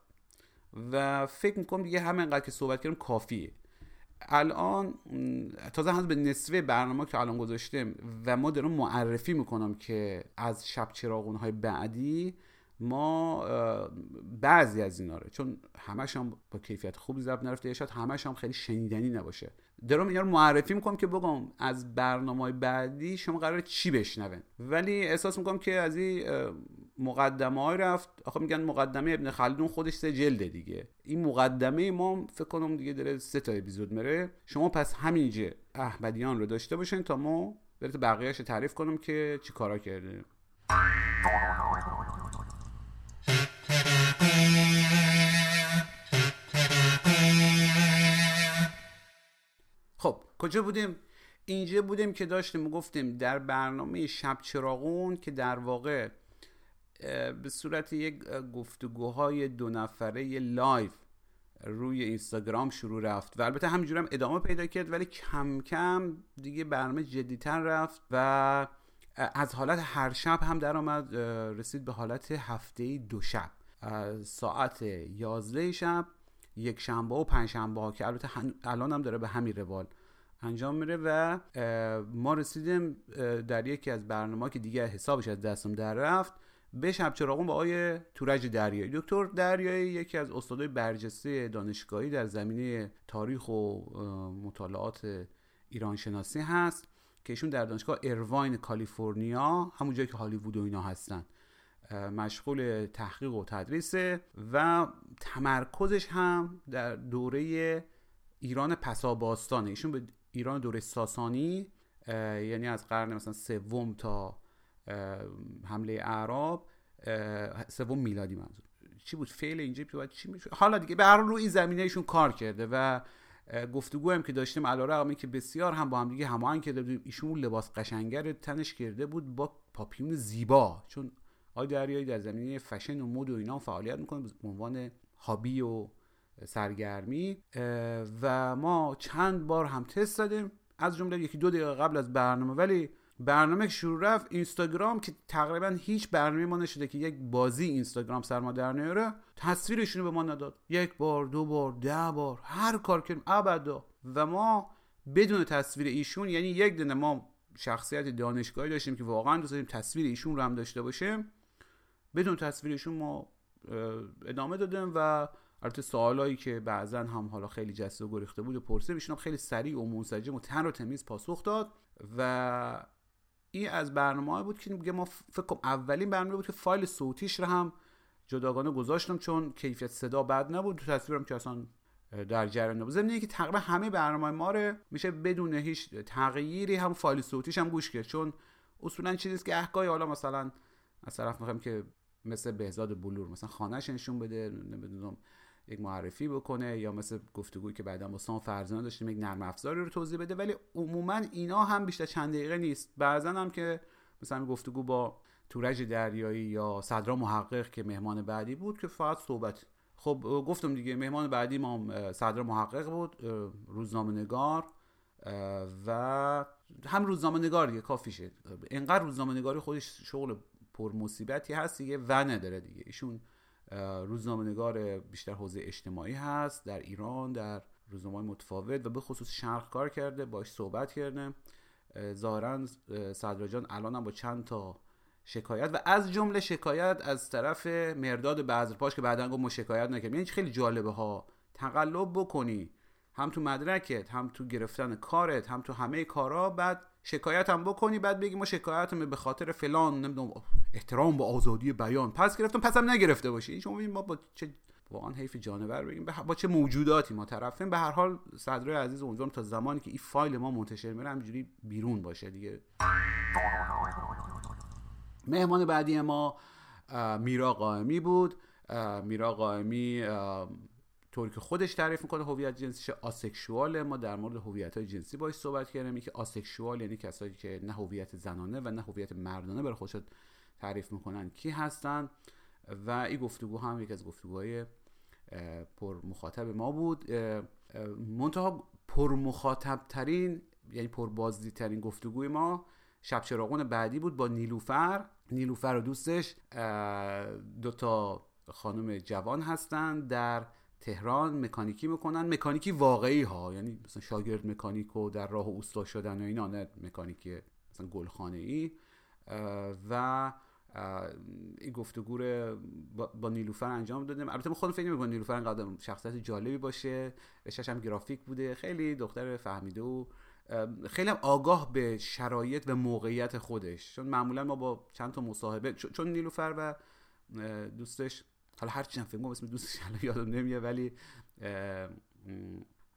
و فکر می‌کنم دیگه همینقدر که صحبت کردم کافیه. الان تازه هنوز به نصفه برنامه که الان گذاشتم و ما دارم معرفی می‌کنم که از شب چراغون های بعدی ما بعضی از اینا رو چون همش هم با کیفیت خوبی ضبط نرفته شاید همش هم خیلی شنیدنی نباشه. دارم اینا رو معرفی می‌کنم که بگم از برنامه بعدی شما قرار چی بشنون ولی احساس می‌کنم که از این مقدمه های رفت. آخه میگن مقدمه ابن خلدون خودش سه جلده دیگه. این مقدمه ما فکر کنم دیگه داره سه تا اپیزود میره. شما پس همینجا احمدیان رو داشته باشین تا ما برات بقیهش تعریف کنم که چی کارا کرده خب کجا بودیم؟ اینجا بودیم که داشتیم گفتیم در برنامه شب چراغون که در واقع به صورت یک گفتگوهای دو نفره لایف روی اینستاگرام شروع رفت و البته همینجور هم ادامه پیدا کرد ولی کم کم دیگه برنامه جدیتر رفت و از حالت هر شب هم در آمد رسید به حالت هفته دو شب. ساعت یازده شب یک شنبه و پنج شنبه ها که البته الان هم داره به همین روال انجام میره و ما رسیدیم در یکی از برنامه که دیگه حسابش از دستم در رفت. به شب چراغون با آقای تورج دریایی. دکتر دریایی یکی از استادای برجسته دانشگاهی در زمینه تاریخ و مطالعات ایران شناسی هست که ایشون در دانشگاه ارواین کالیفرنیا همون جایی که هالیوود و اینا هستن. مشغول تحقیق و تدریسه و تمرکزش هم در دوره ایران پسا باستانه ایشون به ایران دوره ساسانی یعنی از قرن مثلا سوم تا حمله اعراب سوم میلادی منظور. چی بود؟ فعل اینجا باید چی میشه؟ حالا دیگه به هر روی زمینه ایشون کار کرده و گفتگو هم که داشتیم علیرغم که بسیار هم با هم دیگه هماهنگ کرده بودیم. ایشون لباس قشنگر تنش کرده بود با پاپیون زیبا. چون آقای دریایی در زمینه فشن و مد و اینا فعالیت می‌کنه به عنوان هابی و سرگرمی. و ما چند بار هم تست دادیم. از جمله یکی دو دقیقه قبل از برنامه ولی برنامه شروع رفت. اینستاگرام که تقریبا هیچ برنامه ما نشده که یک بازی اینستاگرام سرما در نیاره تصویرشون به ما نداد. یک بار دو بار ده بار هر کار کردیم ابدا. و ما بدون تصویر ایشون یعنی یک دونه ما شخصیت دانشگاهی داشتیم که واقعا دوست داریم تصویر ایشون رو هم داشته باشیم. بدون تصویر ایشون ما ادامه دادیم و البته سوالایی که بعضا هم حالا خیلی جسته و گریخته بود و پرسه ایشون خیلی سریع و منسجم و تن و تمیز پاسخ داد و این از برنامه بود که ما فکر کنم اولین برنامه بود که فایل صوتیش رو هم جداگانه گذاشتم چون کیفیت صدا بد نبود. تو تصویرم که اصلا در جریان نبود. ضمن که تقریبا همه برنامه ما رو میشه بدون هیچ تغییری هم فایل صوتیش هم گوش کرد. چون اصولا چیزی که احکای حالا مثلا از طرف می‌خوایم که مثل بهزاد بلور مثلا خانهش نشون بده نمی‌دونم یک معرفی بکنه یا مثل گفتگویی که بعدا با سام فرزانه داشتیم یک نرم افزاری رو توضیح بده. ولی عموما اینا هم بیشتر چند دقیقه نیست. بعضا هم که مثلا گفتگو با تورج دریایی یا صدرا محقق که مهمان بعدی بود که فقط صحبت خب گفتم دیگه مهمان بعدی ما صدرا محقق بود روزنامه نگار و هم روزنامه نگار دیگه کافی شد. انقدر روزنامه نگاری خودش شغل پر مصیبتی هست دیگه و نداره دیگه. ایشون روزنامه بیشتر حوزه اجتماعی هست در ایران در روزنامه متفاوت و به خصوص شرق کار کرده باش صحبت کرده. ظاهرا صدراجان الان هم با چند تا شکایت و از جمله شکایت از طرف مرداد پاش که بعدا گفت ما شکایت نکردیم. یعنی خیلی جالبه ها تقلب بکنی. هم تو مدرکت هم تو گرفتن کارت هم تو همه کارا. بعد شکایت هم بکنی بعد بگی ما شکایتم به خاطر فلان نمی‌دونم احترام به آزادی بیان. پس گرفتم پس هم نگرفته باشی. شما ما با چه واقعا حیف جانور بگیم. با چه موجوداتی ما طرفیم. به هر حال صدرای عزیز امیدوارم تا زمانی که این فایل ما منتشر میره همینجوری بیرون باشه دیگه. مهمان بعدی ما میرا قائمی بود. میرا قائمی طوری که خودش تعریف می‌کنه هویت جنسیش آسکشواله. ما در مورد هویت های جنسی باش صحبت کردیم. که آسکشوال یعنی کسایی که نه هویت زنانه و نه هویت مردانه برای خودشون تعریف می‌کنن کی هستن. و این گفتگو هم یک از گفتگوهای پر مخاطب ما بود. منتها پر مخاطب ترین یعنی پر ترین گفتگوی ما شب چراغون بعدی بود با نیلوفر. نیلوفر و دوستش دوتا خانم جوان هستند در تهران مکانیکی می‌کنن. مکانیکی واقعی ها یعنی مثلا شاگرد مکانیک و در راه اوستا شدن و اینا نه مکانیکی مثلا گلخانه ای و این گفتگو رو با, نیلوفر انجام دادیم. البته من خودم فکر نمی‌کنم نیلوفر انقدر شخصیت جالبی باشه. رشته‌ش هم گرافیک بوده. خیلی دختر فهمیده و خیلی هم آگاه به شرایط و موقعیت خودش. چون معمولا ما با چند تا مصاحبه چون نیلوفر و دوستش حالا هر چی فکر اسم دوستش الان یادم نمیاد ولی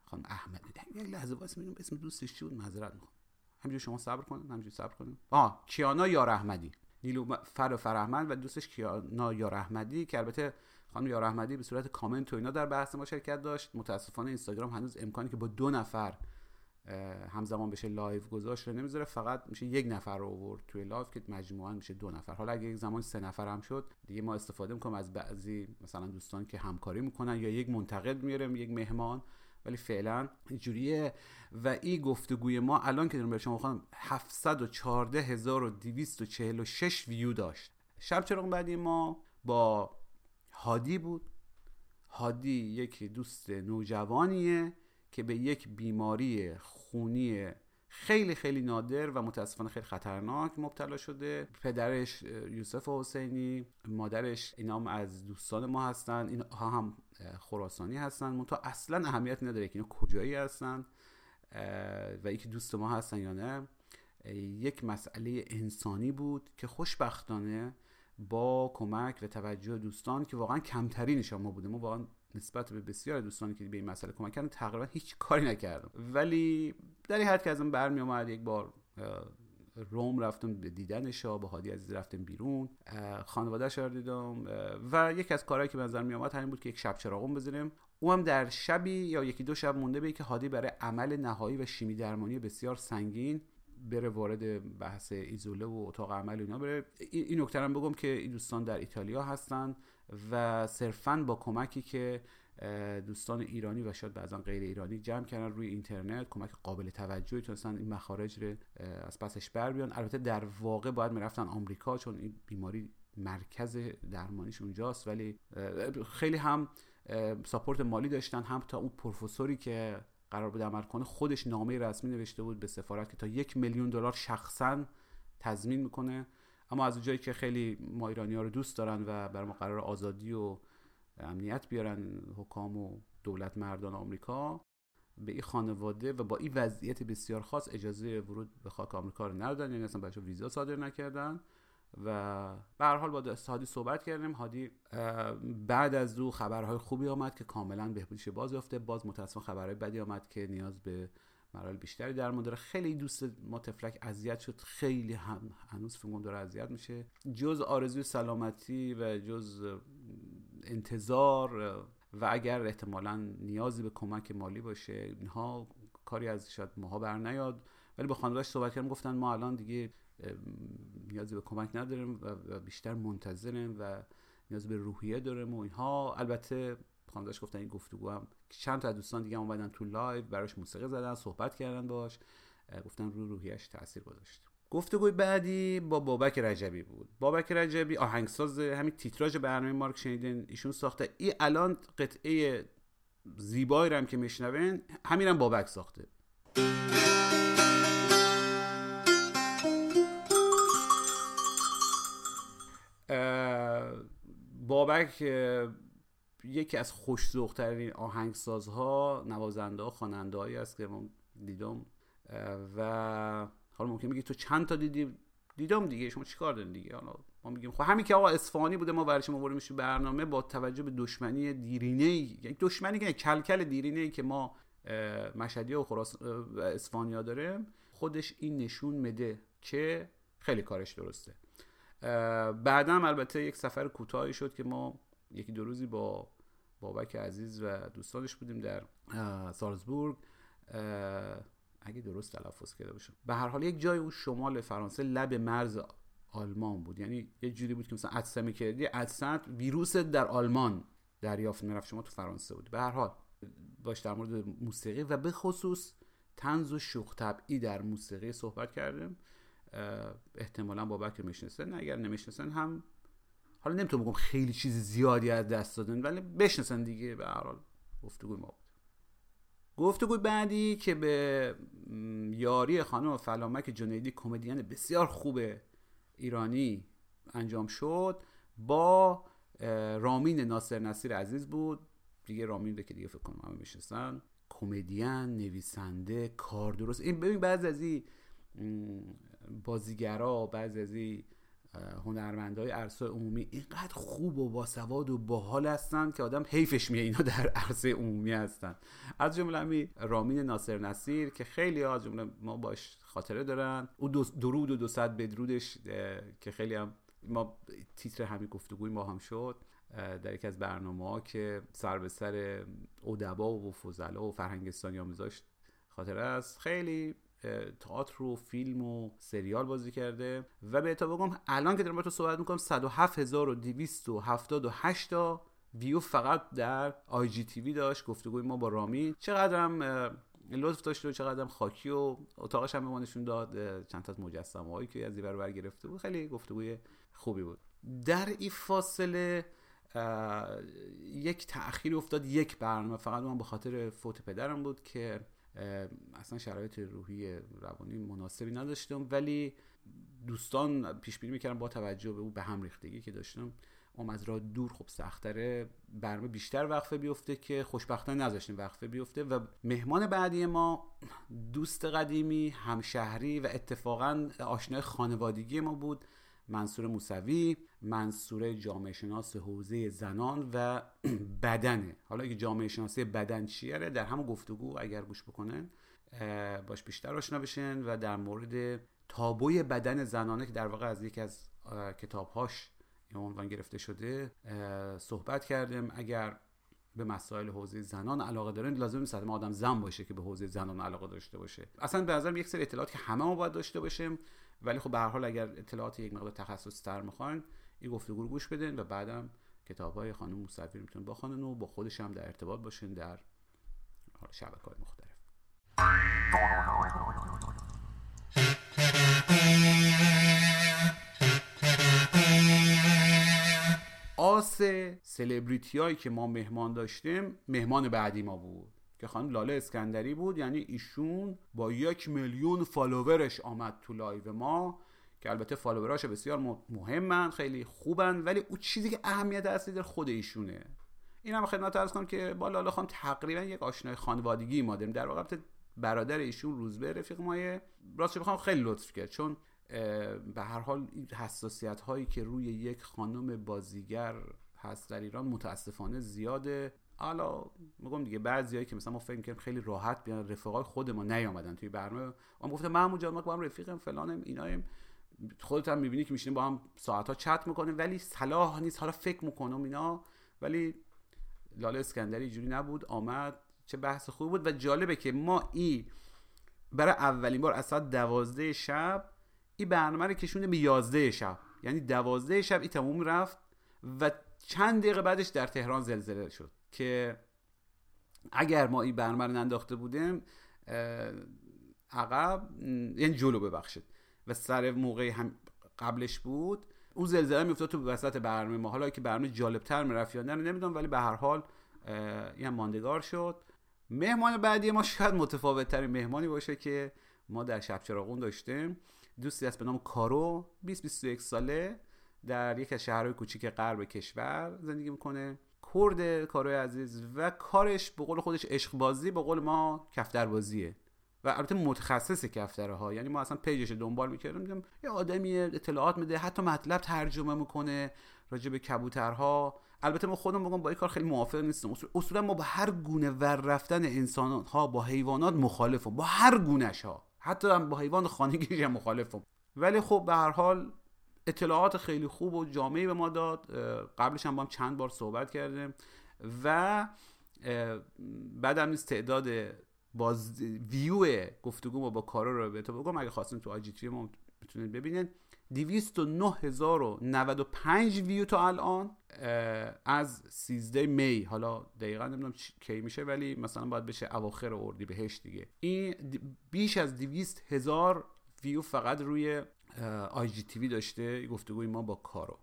خانم احمد یک لحظه واسه میگم اسم دوستش چی بود؟ معذرت می‌خوام. همینجوری شما صبر کنید همینجوری صبر کنید آه کیانا یار احمدی نیلو فر فرحمد و دوستش کیانا یار احمدی که البته خانم یار احمدی به صورت کامنت و اینا در بحث ما شرکت داشت. متاسفانه اینستاگرام هنوز امکانی که با دو نفر همزمان بشه live گذاشت رو نمی‌ذاره فقط میشه یک نفر رو آورد توی live که مجموعا میشه دو نفر. حالا اگه یک زمان سه نفر هم شد دیگه ما استفاده می‌کنیم از بعضی مثلا دوستان که همکاری می‌کنن یا یک منتقد میاریم یک مهمان. ولی فعلا اینجوریه. و این گفتگوی ما الان که دارم به شما خواهم 714246 ویو داشت. شب چراغ بعدی ما با هادی بود. هادی یک دوست نوجوانیه. که به یک بیماری خونی خیلی خیلی نادر و متاسفانه خیلی خطرناک مبتلا شده. پدرش یوسف حسینی مادرش اینا هم از دوستان ما هستن. اینها هم خراسانی هستن. منتها اصلا اهمیت نداره که اینا کجایی هستن و یکی دوست ما هستن یا نه. یک مسئله انسانی بود که خوشبختانه با کمک و توجه دوستان که واقعا کمترینش ما بوده ما واقعا نسبت به بسیار دوستانی که به این مسئله کمک کردن تقریبا هیچ کاری نکردم. ولی در این حد که ازم برمی اومد یک بار روم رفتم به دیدنش با هادی عزیز رفتم بیرون خانواده رو دیدم و یکی از کارهایی که به نظر می آمد همین بود که یک شب چراغون بزنیم او هم در شبی یا یکی دو شب مونده به که هادی برای عمل نهایی و شیمی درمانی بسیار سنگین بره وارد بحث ایزوله و اتاق عمل اینا بره. این نکته بگم که این دوستان در ایتالیا هستن. و صرفا با کمکی که دوستان ایرانی و شاید بعضا غیر ایرانی جمع کردن روی اینترنت کمک قابل توجهی تونستن این مخارج رو از پسش بر بیان. البته در واقع باید می‌رفتن آمریکا چون این بیماری مرکز درمانیش اونجاست ولی خیلی هم ساپورت مالی داشتن. هم تا اون پروفسوری که قرار بود عمل کنه خودش نامه رسمی نوشته بود به سفارت که تا یک میلیون دلار شخصا تضمین می‌کنه. اما از جایی که خیلی ما ایرانی ها رو دوست دارن و بر ما قرار آزادی و امنیت بیارن حکام و دولت مردان آمریکا به این خانواده و با این وضعیت بسیار خاص اجازه ورود به خاک آمریکا رو ندادن یعنی اصلا بچه ویزا صادر نکردن و به هر حال با هادی صحبت کردیم. هادی بعد از او خبرهای خوبی آمد که کاملا بهبودیش باز یافته. باز متاسفانه خبرهای بدی آمد که نیاز به مراحل بیشتری در داره. خیلی دوست ما تفلک اذیت شد. خیلی هم هنوز فکر داره اذیت میشه. جز آرزوی سلامتی و جز انتظار و اگر احتمالا نیازی به کمک مالی باشه اینها کاری از شاید ماها بر نیاد. ولی با خانوادهش صحبت کردم گفتن ما الان دیگه نیازی به کمک نداریم و بیشتر منتظریم و نیاز به روحیه داریم و اینها. البته خانواده‌اش گفتن این گفتگو هم چند تا دوستان دیگه اومدن تو live براش موسیقی زدن صحبت کردن باش گفتن رو روحیش تاثیر گذاشت. گفتگوی بعدی با بابک رجبی بود. بابک رجبی آهنگساز همین تیتراژ برنامه ما رو که شنیدین ایشون ساخته. این الان قطعه زیبایی هم که میشنوین همینم بابک ساخته. بابک یکی از خوش‌ذوق‌ترین آهنگسازها نوازنده ها خواننده است که من دیدم. و حالا ممکن میگی تو چند تا دیدی؟ دیدم دیگه شما چیکار دارین دیگه؟ حالا ما میگیم خب همین که آقا اصفهانی بوده ما برش ما میشه برنامه با توجه به دشمنی دیرینه یعنی دشمنی که کلکل دیرینه ای که ما مشهدی و خراس اصفهانیا داره خودش این نشون میده که خیلی کارش درسته. بعدا البته یک سفر کوتاهی شد که ما یکی دو روزی با بابک عزیز و دوستانش بودیم در سالزبورگ. اگه درست تلفظ کرده باشم. به هر حال یک جای اون شمال فرانسه لب مرز آلمان بود. یعنی یه جوری بود که مثلا عدسه کردی عدسه ویروس در آلمان دریافت می‌رفت. شما تو فرانسه بود به هر حال باش در مورد موسیقی و به خصوص تنز و شوخ طبعی در موسیقی صحبت کردیم. احتمالا بابک می‌شناسن. اگر نمی‌شناسن هم حالا نمی‌تونم بگم خیلی چیز زیادی از دست دادن ولی بشناسن دیگه به هر حال گفتگوی ما بود. گفتگوی بعدی که به یاری خانم فلامک جنیدی کمدین بسیار خوب ایرانی انجام شد با رامین ناصر نصیر عزیز بود. دیگه رامین که دیگه فکر کنم همه می‌شناسن. کمدین نویسنده کار درست. این ببین بعضی از این بازیگرا بعضی از این هنرمندای عرصه عمومی اینقدر خوب و باسواد و باحال هستن که آدم حیفش میه. اینا در عرصه عمومی هستن. از جمله همی رامین ناصر نصیر که خیلی از جمله ما باش خاطره دارن. او درود و دو صد بدرودش که خیلی هم ما تیتر همین گفتگوی ما هم شد در یکی از برنامه ها که سر به سر ادبا و فضلا و فرهنگستانی آموزاش خاطره است. خیلی تئاتر و فیلم و سریال بازی کرده. و به بگم الان که دارم با تو صحبت می‌کنم 107278 تا ویو فقط در آی جی تی وی داشت. گفتگوی ما با رامی. چقدرم لطف داشت و چقدرم خاکی و اتاقش هم به نشون داد. چند تا مجسمه هایی که از این بر گرفته بود. خیلی گفتگوی خوبی بود. در این فاصله یک تأخیر افتاد یک برنامه. فقط من به خاطر فوت پدرم بود که اصلا شرایط روحی روانی مناسبی نداشتم ولی دوستان پیش بینی می‌کردم با توجه به او به هم ریختگی که داشتم اون از راه دور خب سختره برنامه بیشتر وقفه بیفته که خوشبختانه نذاشتیم وقفه بیفته و مهمان بعدی ما دوست قدیمی همشهری و اتفاقا آشنای خانوادگی ما بود. منصور موسوی منصور جامعه شناس حوزه زنان و بدنه حالا اگه جامعه شناسی بدن چیه؟ در همون گفتگو اگر گوش بکنن باش بیشتر آشنا بشن و در مورد تابوی بدن زنانه که در واقع از یکی از کتابهاش این عنوان گرفته شده صحبت کردیم. اگر به مسائل حوزه زنان علاقه دارن لازم نیست آدم زن باشه که به حوزه زنان علاقه داشته باشه. اصلا به نظرم یک سری اطلاعات که همه ما باید داشته باشیم. ولی خب به هر حال اگر اطلاعات یک مقدار تخصص تر می‌خواین این گفتگو رو گوش بدین و بعدم کتاب های خانم موسوی می‌تونن بخونن و با خودش هم در ارتباط باشین در شبکه های مختلف. از سلبریتی هایی که ما مهمان داشتیم مهمان بعدی ما بود. که خانم لاله اسکندری بود یعنی ایشون با یک میلیون follower ش آمد تو live ما که البته فالووراش بسیار مهمن خیلی خوبن ولی او چیزی که اهمیت اصلی در خود ایشونه. این هم خدمت ارز کنم که با لاله خانم تقریبا یک آشنای خانوادگی ما داریم. در واقع برادر ایشون روزبه رفیق مایه. راستش بخوام خیلی لطف کرد چون به هر حال حساسیت هایی که روی یک خانم بازیگر هست در ایران متاسفانه زیاده. حالا میگم دیگه بعضیایی که مثلا ما فکر کنیم خیلی راحت بیان رفقای خود ما نیامدن توی برنامه ما گفتم محمود جان ما با هم رفیقم فلانم اینایم. خودت هم می‌بینی که میشینیم با هم ساعت ها چت می‌کنیم ولی صلاح نیست. حالا فکر می‌کنم اینا ولی لاله اسکندری جوری نبود آمد چه بحث خوب بود. و جالبه که ما ای برای اولین بار از ساعت دوازده شب این برنامه رو کشونده به یازده شب. یعنی دوازده شب این تموم رفت و چند دقیقه بعدش در تهران زلزله شد. که اگر ما این برنامه رو بودیم عقب یعنی جلو ببخشید. و سر موقع هم قبلش بود اون زلزله میافتاد تو وسط برنامه ما. حالا که برنامه جالبتر می‌رفت یا نه نمی‌دونم ولی به هر حال این ماندگار شد. مهمان بعدی ما شاید متفاوت ترین مهمانی باشه که ما در شب چراغون داشتیم. دوستی است به نام کارو. 20 21 ساله در یک از شهرهای کوچیک غرب کشور زندگی می‌کنه. کرد کاروی عزیز و کارش به قول خودش عشق بازی به قول ما کفتر بازیه و البته متخصص کفتره ها یعنی ما اصلا پیجش دنبال می‌کردیم دیدم یه آدمی اطلاعات میده حتی مطلب ترجمه می‌کنه راجع به کبوترها. البته ما خودم بگم با این کار خیلی موافق نیستم اصولا ما با هر گونه ور رفتن انسان ها با حیوانات مخالفم. با هر گونش ها حتی هم با حیوان خانگی هم مخالفم. ولی خب به هر حال اطلاعات خیلی خوب و جامعی به ما داد. قبلش هم با هم چند بار صحبت کردیم. و بعدم نیست تعداد باز ویو گفتگو ما با کارو رو بهتون بگم. اگه خواستیم تو آجی ما می‌تونید ببینید 209095 ویو تا الان از 13 می. حالا دقیقا نمی‌دونم کی میشه ولی مثلا باید بشه اواخر اردی بهش دیگه. این بیش از 200 هزار ویو فقط روی IGTV داشته گفتگوی ما با کارو.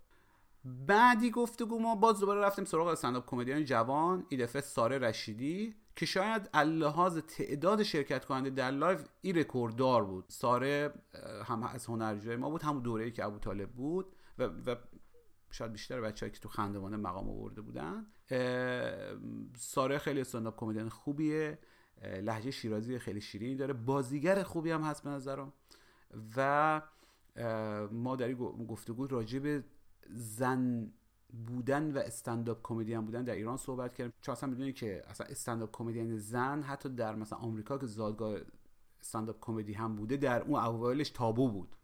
بعدی گفتگو ما باز دوباره رفتیم سراغ استنداپ کمدین جوان این دفعه ساره رشیدی که شاید از لحاظ تعداد شرکت کننده در live این رکورددار بود. ساره هم از هنرجوی ما بود همون دوره‌ای که ابو طالب بود و, و شاید بیشتر بچه‌ای که تو خندوانه مقام آورده بودن. ساره خیلی استنداپ کمدین خوبیه لحجه شیرازی خیلی شیرینی داره بازیگر خوبی هم هست به نظرم. و ما در گفتگو راجع به زن بودن و استنداپ کمدین بودن در ایران صحبت کردیم. چون اصلا می‌دونی که اصلا استنداپ کمدین زن حتی در مثلا آمریکا که زادگاه استنداپ کمدی هم بوده در اون اوایلش تابو بود.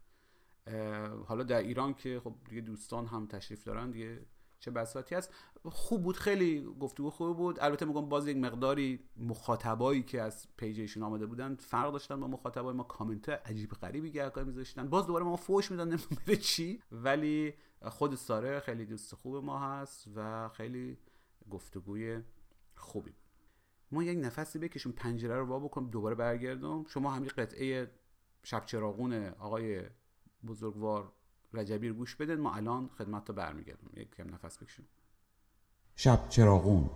حالا در ایران که خب دیگه دوستان هم تشریف دارن دیگه. چه بساتی هست. خوب بود خیلی گفتگو خوب بود. البته میگم باز یک مقداری مخاطبایی که از پیجشون آمده بودن فرق داشتن با مخاطبای ما. کامنت عجیب غریبی گهگاهی میذاشتن. باز دوباره ما فوش میدن نمی‌دونم چی. ولی خود ساره خیلی دوست خوب ما هست و خیلی گفتگوی خوبی ما یک نفسی بکشیم پنجره رو وا بکنیم دوباره برگردم. شما همین قطعه شب چراغون آقای بزرگوار رجبی رو گوش بدین ما الان خدمت رو برمیگردم. یک کم نفس بکشیم. شب چراغون.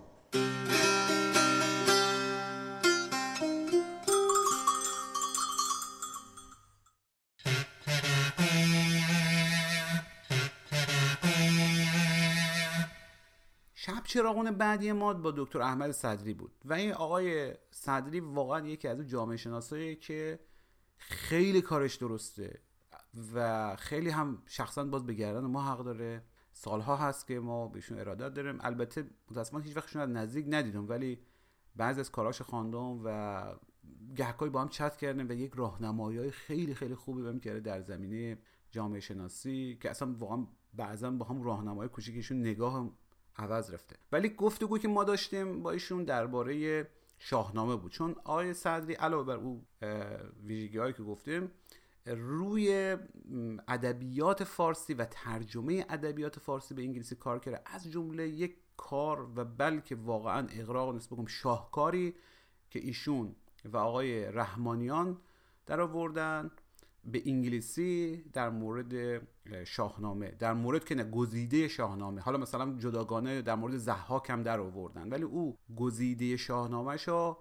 شب چراغون بعدی ما با دکتر احمد صدری بود. و این آقای صدری واقعا یکی از اون جامعه شناسایی که خیلی کارش درسته. و خیلی هم شخصا باز به گردن ما حق داره. سالها هست که ما بهشون ارادت داریم. البته متاسفانه هیچ وقتشون از نزدیک ندیدم ولی بعضی از کاراش خواندم و گهکایی با هم چت کردیم و یک راهنمایی خیلی خیلی خوبی بهم کرده در زمینه جامعه شناسی که اصلا واقعا بعضا با هم راهنمای کوچیکشون نگاه عوض رفته. ولی گفتگو که ما داشتیم با ایشون درباره شاهنامه بود. چون آقای صدری علاوه بر او ویژگی هایی که گفتیم روی ادبیات فارسی و ترجمه ادبیات فارسی به انگلیسی کار کرده. از جمله یک کار و بلکه واقعا اقراق نیست بگم شاهکاری که ایشون و آقای رحمانیان در آوردن به انگلیسی در مورد شاهنامه در مورد که نه گزیده شاهنامه. حالا مثلا جداگانه در مورد زحاک هم در آوردن. ولی او گزیده شاهنامه شا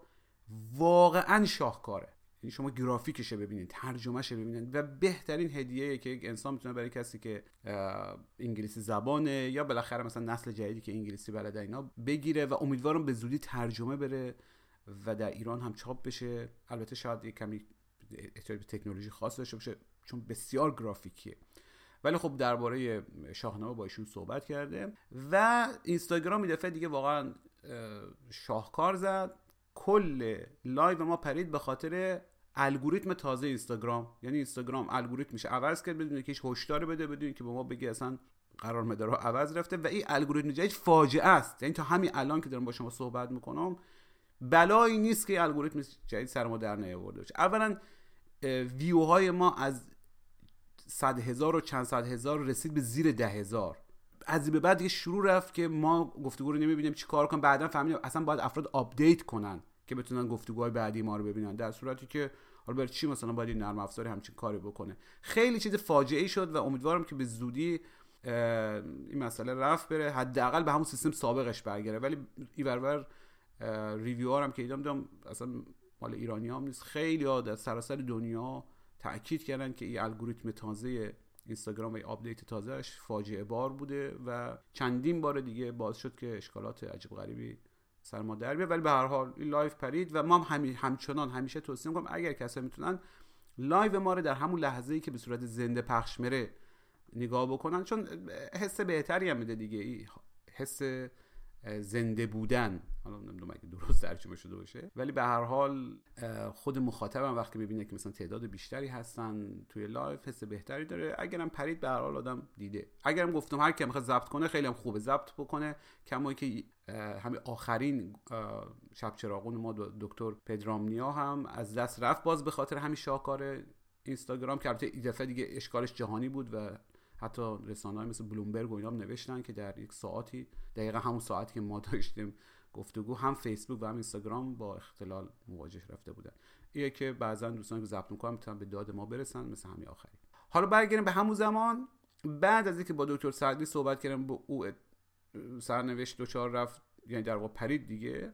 واقعا شاهکاره. یعنی شما گرافیکش ببینید ترجمهش ببینید و بهترین هدیه که یک انسان می‌تونه برای کسی که انگلیسی زبانه یا بالاخره مثلا نسل جدیدی که انگلیسی بلده اینا بگیره و امیدوارم به زودی ترجمه بره و در ایران هم چاپ بشه. البته شاید یک کمی احتیاج به تکنولوژی خاص داشته باشه چون بسیار گرافیکیه. ولی خب درباره شاهنامه با ایشون صحبت کرده و اینستاگرام این دفعه دیگه واقعا شاهکار زد. کل live ما پرید به خاطر الگوریتم تازه اینستاگرام یعنی اینستاگرام الگوریتمش عوض کرد بدون که هیچ هشداری بده بدون که به ما بگه اصلا قرار مدارها عوض رفته. و این الگوریتم جدید فاجعه است. یعنی تا همین الان که دارم با شما صحبت می‌کنم بلایی نیست که الگوریتم جدید سر ما در نیاورده باشه. اولا ویوهای ما از صد هزار و چند صد هزار رسید به زیر ده هزار. از به بعد دیگه شروع رفت که ما گفتگو رو نمی‌بینیم چی کار کنیم. بعدا فهمیدیم اصلا باید افراد update کنن. که بتونن گفتگوهای بعدی ما رو ببینن. در صورتی که حالا برای چی مثلا باید نرم افزاری همچین کاری بکنه؟ خیلی چیز فاجعه ای شد و امیدوارم که به زودی این مسئله رفت بره. حداقل به همون سیستم سابقش برگره. ولی این برابر review هم که دیدم دیدم اصلا مال ایرانی هم نیست. خیلی ها در سراسر دنیا تاکید کردن که این الگوریتم تازه اینستاگرام و update تازه‌ش فاجعه بار بوده و چندین بار دیگه باز شد که اشکالات عجیب غریبی سر ما در بیاد. ولی به هر حال این live پرید و ما هم همچنان همیشه توصیه می‌کنم اگر کسایی می‌تونن live ما رو در همون لحظه ای که به صورت زنده پخش میره نگاه بکنن چون حس بهتری هم میده دیگه. حس زنده بودن. حالا نمی‌دونم اگه درست ترجمه شده باشه. ولی به هر حال خود مخاطبم وقتی می‌بینه که مثلا تعداد بیشتری هستن توی لایو حس بهتری داره. اگرم پرید به هر حال آدم دیده. اگرم گفتم هر کی می‌خواد ضبط کنه خیلی هم خوبه. ضبط بکنه. کما این که همین آخرین شب‌چراغون ما دکتر پدرامنیا هم از دست رفت. باز به خاطر همین شاهکار اینستاگرام که البته این دفعه دیگه اشکالش جهانی بود و حتی رسانه مثل بلومبرگ و اینا نوشتن که در یک ساعتی دقیقا همون ساعتی که ما داشتیم گفتگو هم فیسبوک و هم اینستاگرام با اختلال مواجه رفته بودن. اینه که بعضا دوستان که ضبط می‌کنن می‌تونن به داد ما برسن مثل همین آخری. حالا برگردیم به همون زمان. بعد از اینکه با دکتر سعدی صحبت کردم با او سرنوشت دوچار رفت یعنی در واقع پرید دیگه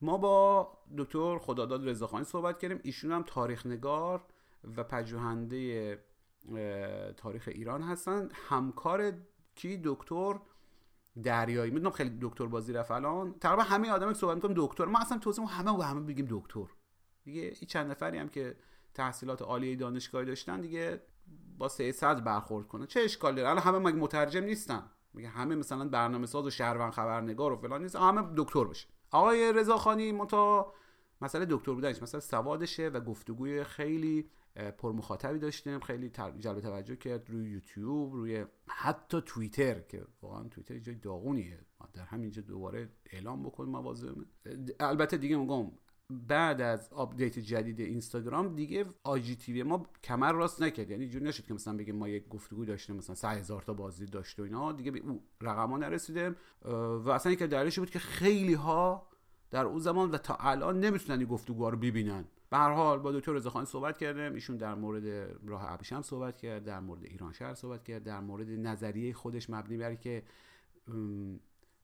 ما با دکتر خداداد رضاخانی صحبت کردیم. ایشون هم تاریخ نگار و پژوهنده تاریخ ایران هستن. همکار کی؟ دکتر دریایی. می‌دونم خیلی دکتر بازی رفت الان. تقریبا همه آدم صحبت می‌کنم دکتر. ما اصلا توضیح همه و همه بگیم دکتر. دیگه این چند نفری هم که تحصیلات عالی دانشگاهی داشتن دیگه با سه صدر برخورد کنه چه اشکالی داره؟ الان همه مگه مترجم نیستن؟ میگه همه مثلا برنامه ساز و شهروند خبرنگار و فلان نیست؟ همه دکتر بشه آقای رضاخانی متا مسئله دکتر بودنش مثلا سوادشه و گفتگوی خیلی پر مخاطبی داشتیم. خیلی جلب توجه کرد روی یوتیوب روی حتی توییتر که واقعا توییتر جای داغونیه. در همینجا دوباره اعلام بکنیم مواضع البته دیگه میگم بعد از آپدیت جدید اینستاگرام دیگه IGTV ما کمر راست نکرد. یعنی جور نشد که مثلا بگیم ما یک گفتگو داشتیم مثلا 3000 تا بازدید داشت و اینا. دیگه به او رقما نرسیدیم و اصلا یک دلیلش بود که خیلی ها در اون زمان و تا الان نمی‌تونن این گفتگوها رو ببینن. به هر حال با دکتر رضاخانی صحبت کردم. ایشون در مورد راه ابریشم صحبت کرد در مورد ایران شهر صحبت کرد در مورد نظریه خودش مبنی بر که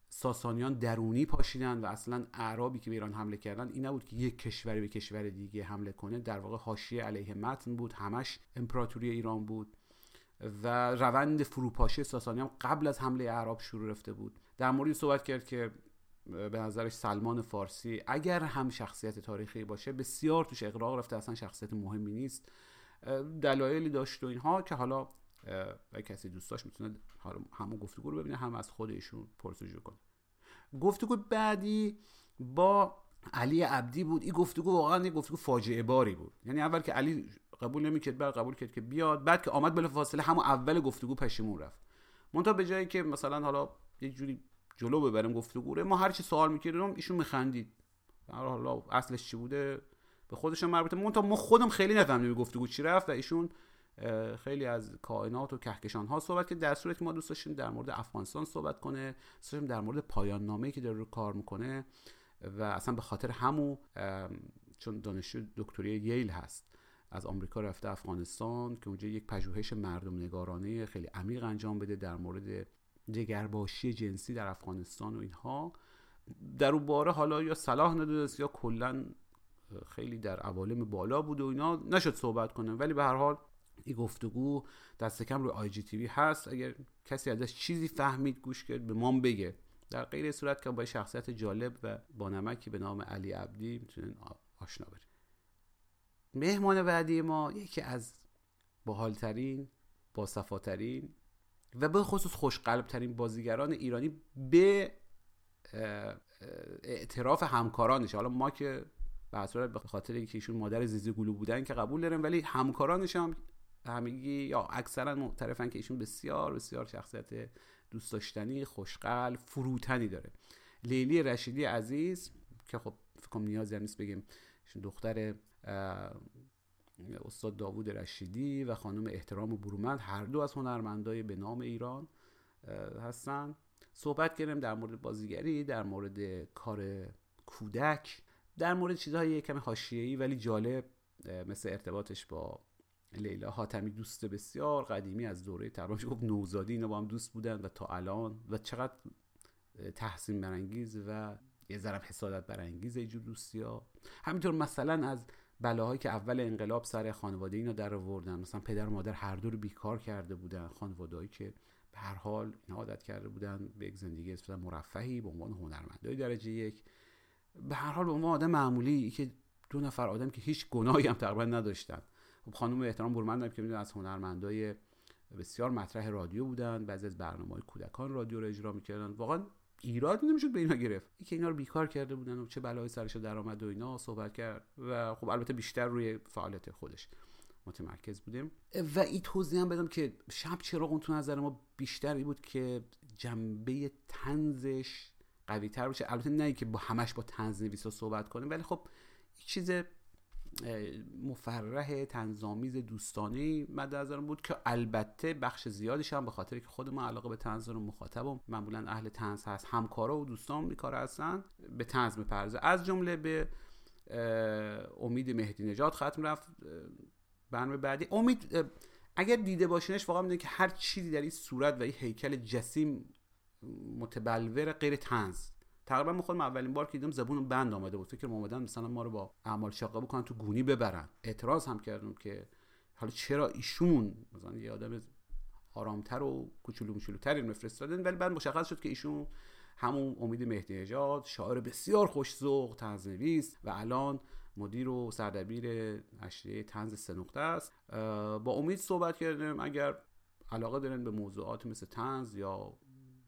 ساسانیان درونی پاشیدن و اصلا اعرابی که به ایران حمله کردن این نبود که یک کشوری به کشور دیگه حمله کنه. در واقع حاشیه علیه متن بود همش امپراتوری ایران بود و روند فروپاشی ساسانیان قبل از حمله اعراب شروع رفته بود. در مورد صحبت کرد که به نظرش سلمان فارسی اگر هم شخصیت تاریخی باشه بسیار توش اقراق رفته اصلا شخصیت مهمی نیست. دلایلی داشت و اینها که حالا اگه کسی دوست داشت می‌تونه همون گفتگو رو ببینه هم از خودشون پرسجو کنه گفتگو بعدی با علی عبدی بود. این گفتگو واقعا یه گفتگو فاجعه باری بود. یعنی اول که علی قبول نمی‌کرد بعد قبول کرد که بیاد. بعد که آمد بلا فاصله همون اول گفتگو پشیمون رفت. منتها به جایی که مثلا حالا یه جوری جلو ببریم گفتگو ما هر چی سوال می‌کردیم ایشون میخندید. حالا اصلش چی بوده؟ به خودشون مربوطه. من تا ما خودم خیلی نفهمیدیم گفتگو چی رفت و ایشون خیلی از کائنات و کهکشان ها صحبت که در صورتی ما دوست داشتیم در مورد افغانستان صحبت کنه داشتیم در مورد پایان نامه که داره رو کار می‌کنه و اصلا به خاطر همو چون دانشجو دکتری ییل هست از آمریکا رفته افغانستان که اونجا یک پژوهش مردم نگارانه خیلی عمیق انجام بده در مورد جگرباشی جنسی در افغانستان و اینها در اون باره حالا یا صلاح ندونست یا کلا خیلی در عوالم بالا بود و اینا نشد صحبت کنه. ولی به هر حال این گفتگو دست کم روی آی جی تی هست. اگر کسی ازش چیزی فهمید گوش کرد به ما بگه. در غیر صورت که با شخصیت جالب و با نمکی به نام علی عبدی می‌تونین آشنا برید. مهمان بعدی ما یکی از باحالترین باصفاترین و به خصوص خوشقلب ترین بازیگران ایرانی به اعتراف همکارانش. حالا ما که به به خاطر اینکه ایشون مادر زیزی گلو بودن که قبول داریم ولی همکارانش هم همگی یا اکثرا معترفن که ایشون بسیار بسیار شخصیت دوست داشتنی خوشقلب فروتنی داره. لیلی رشیدی عزیز که خب فکر نیازی هم نیست بگیم دختر استاد داوود رشیدی و خانم احترام برومند هر دو از هنرمندای به نام ایران هستن. صحبت کردیم در مورد بازیگری در مورد کار کودک در مورد چیزهای کمی حاشیه‌ای ولی جالب مثل ارتباطش با لیلا حاتمی دوست بسیار قدیمی از دوره تقریبا گفت نوزادی اینا با هم دوست بودن و تا الان و چقدر تحسین برانگیز و یه ذره حسادت برانگیز اینجور دوستی ها همینطور مثلا از بلاهایی که اول انقلاب سر خانواده اینا در آوردن. مثلا پدر و مادر هر دو رو بیکار کرده بودن. خانوادهایی که به هر حال اینا عادت کرده بودن به یک زندگی نسبتا مرفهی به عنوان هنرمندای درجه یک. به هر حال به عنوان آدم معمولی که دو نفر آدم که هیچ گناهی هم تقریبا نداشتن. خب خانم احترام برمندم که می‌دونن از هنرمندای بسیار مطرح رادیو بودن. بعضی از برنامه های کودکان رادیو رو اجرا می‌کردن. واقعا ایراد نمی‌شد به اینا گرفت. که اینا رو بیکار کرده بودن و چه بلایی سرش در آمد و اینا صحبت کرد و خب البته بیشتر روی فعالیت خودش متمرکز بودیم. و این توضیح هم بدم که شب چراغ تو نظر ما بیشتر ای بود که جنبه تنزش قوی تر باشه. البته نه که با همش با تنز نویسا صحبت کنیم ولی خب چیز مفرح تنظامیز دوستانه مد نظرم بود که البته بخش زیادش هم به خاطر که خود ما علاقه به تنز دارم مخاطبم معمولا اهل تنز هست همکارا و دوستان میکار هستن به تنز میپرزه از جمله به امید مهدی نجات ختم رفت برنامه بعدی. امید اگر دیده باشینش واقعا می‌دونی که هر چیزی در این صورت و این هیکل جسیم متبلور غیر تنز تقریبا ما خودم اولین بار که دیدم زبون بند آمده بود. فکر اومدن مثلا ما رو با اعمال شاقه بکنن تو گونی ببرن. اعتراض هم کردم که حالا چرا ایشون مثلا یه آدم آرامتر و کوچولو موچولوتری میفرستادن؟ ولی بعد مشخص شد که ایشون همون امید مهدی نژاد شاعر بسیار خوش‌ذوق تنزنویس و الان مدیر و سردبیر اشریه تنز سه است. با امید صحبت کردیم. اگر علاقه دارن به موضوعات مثل تنز یا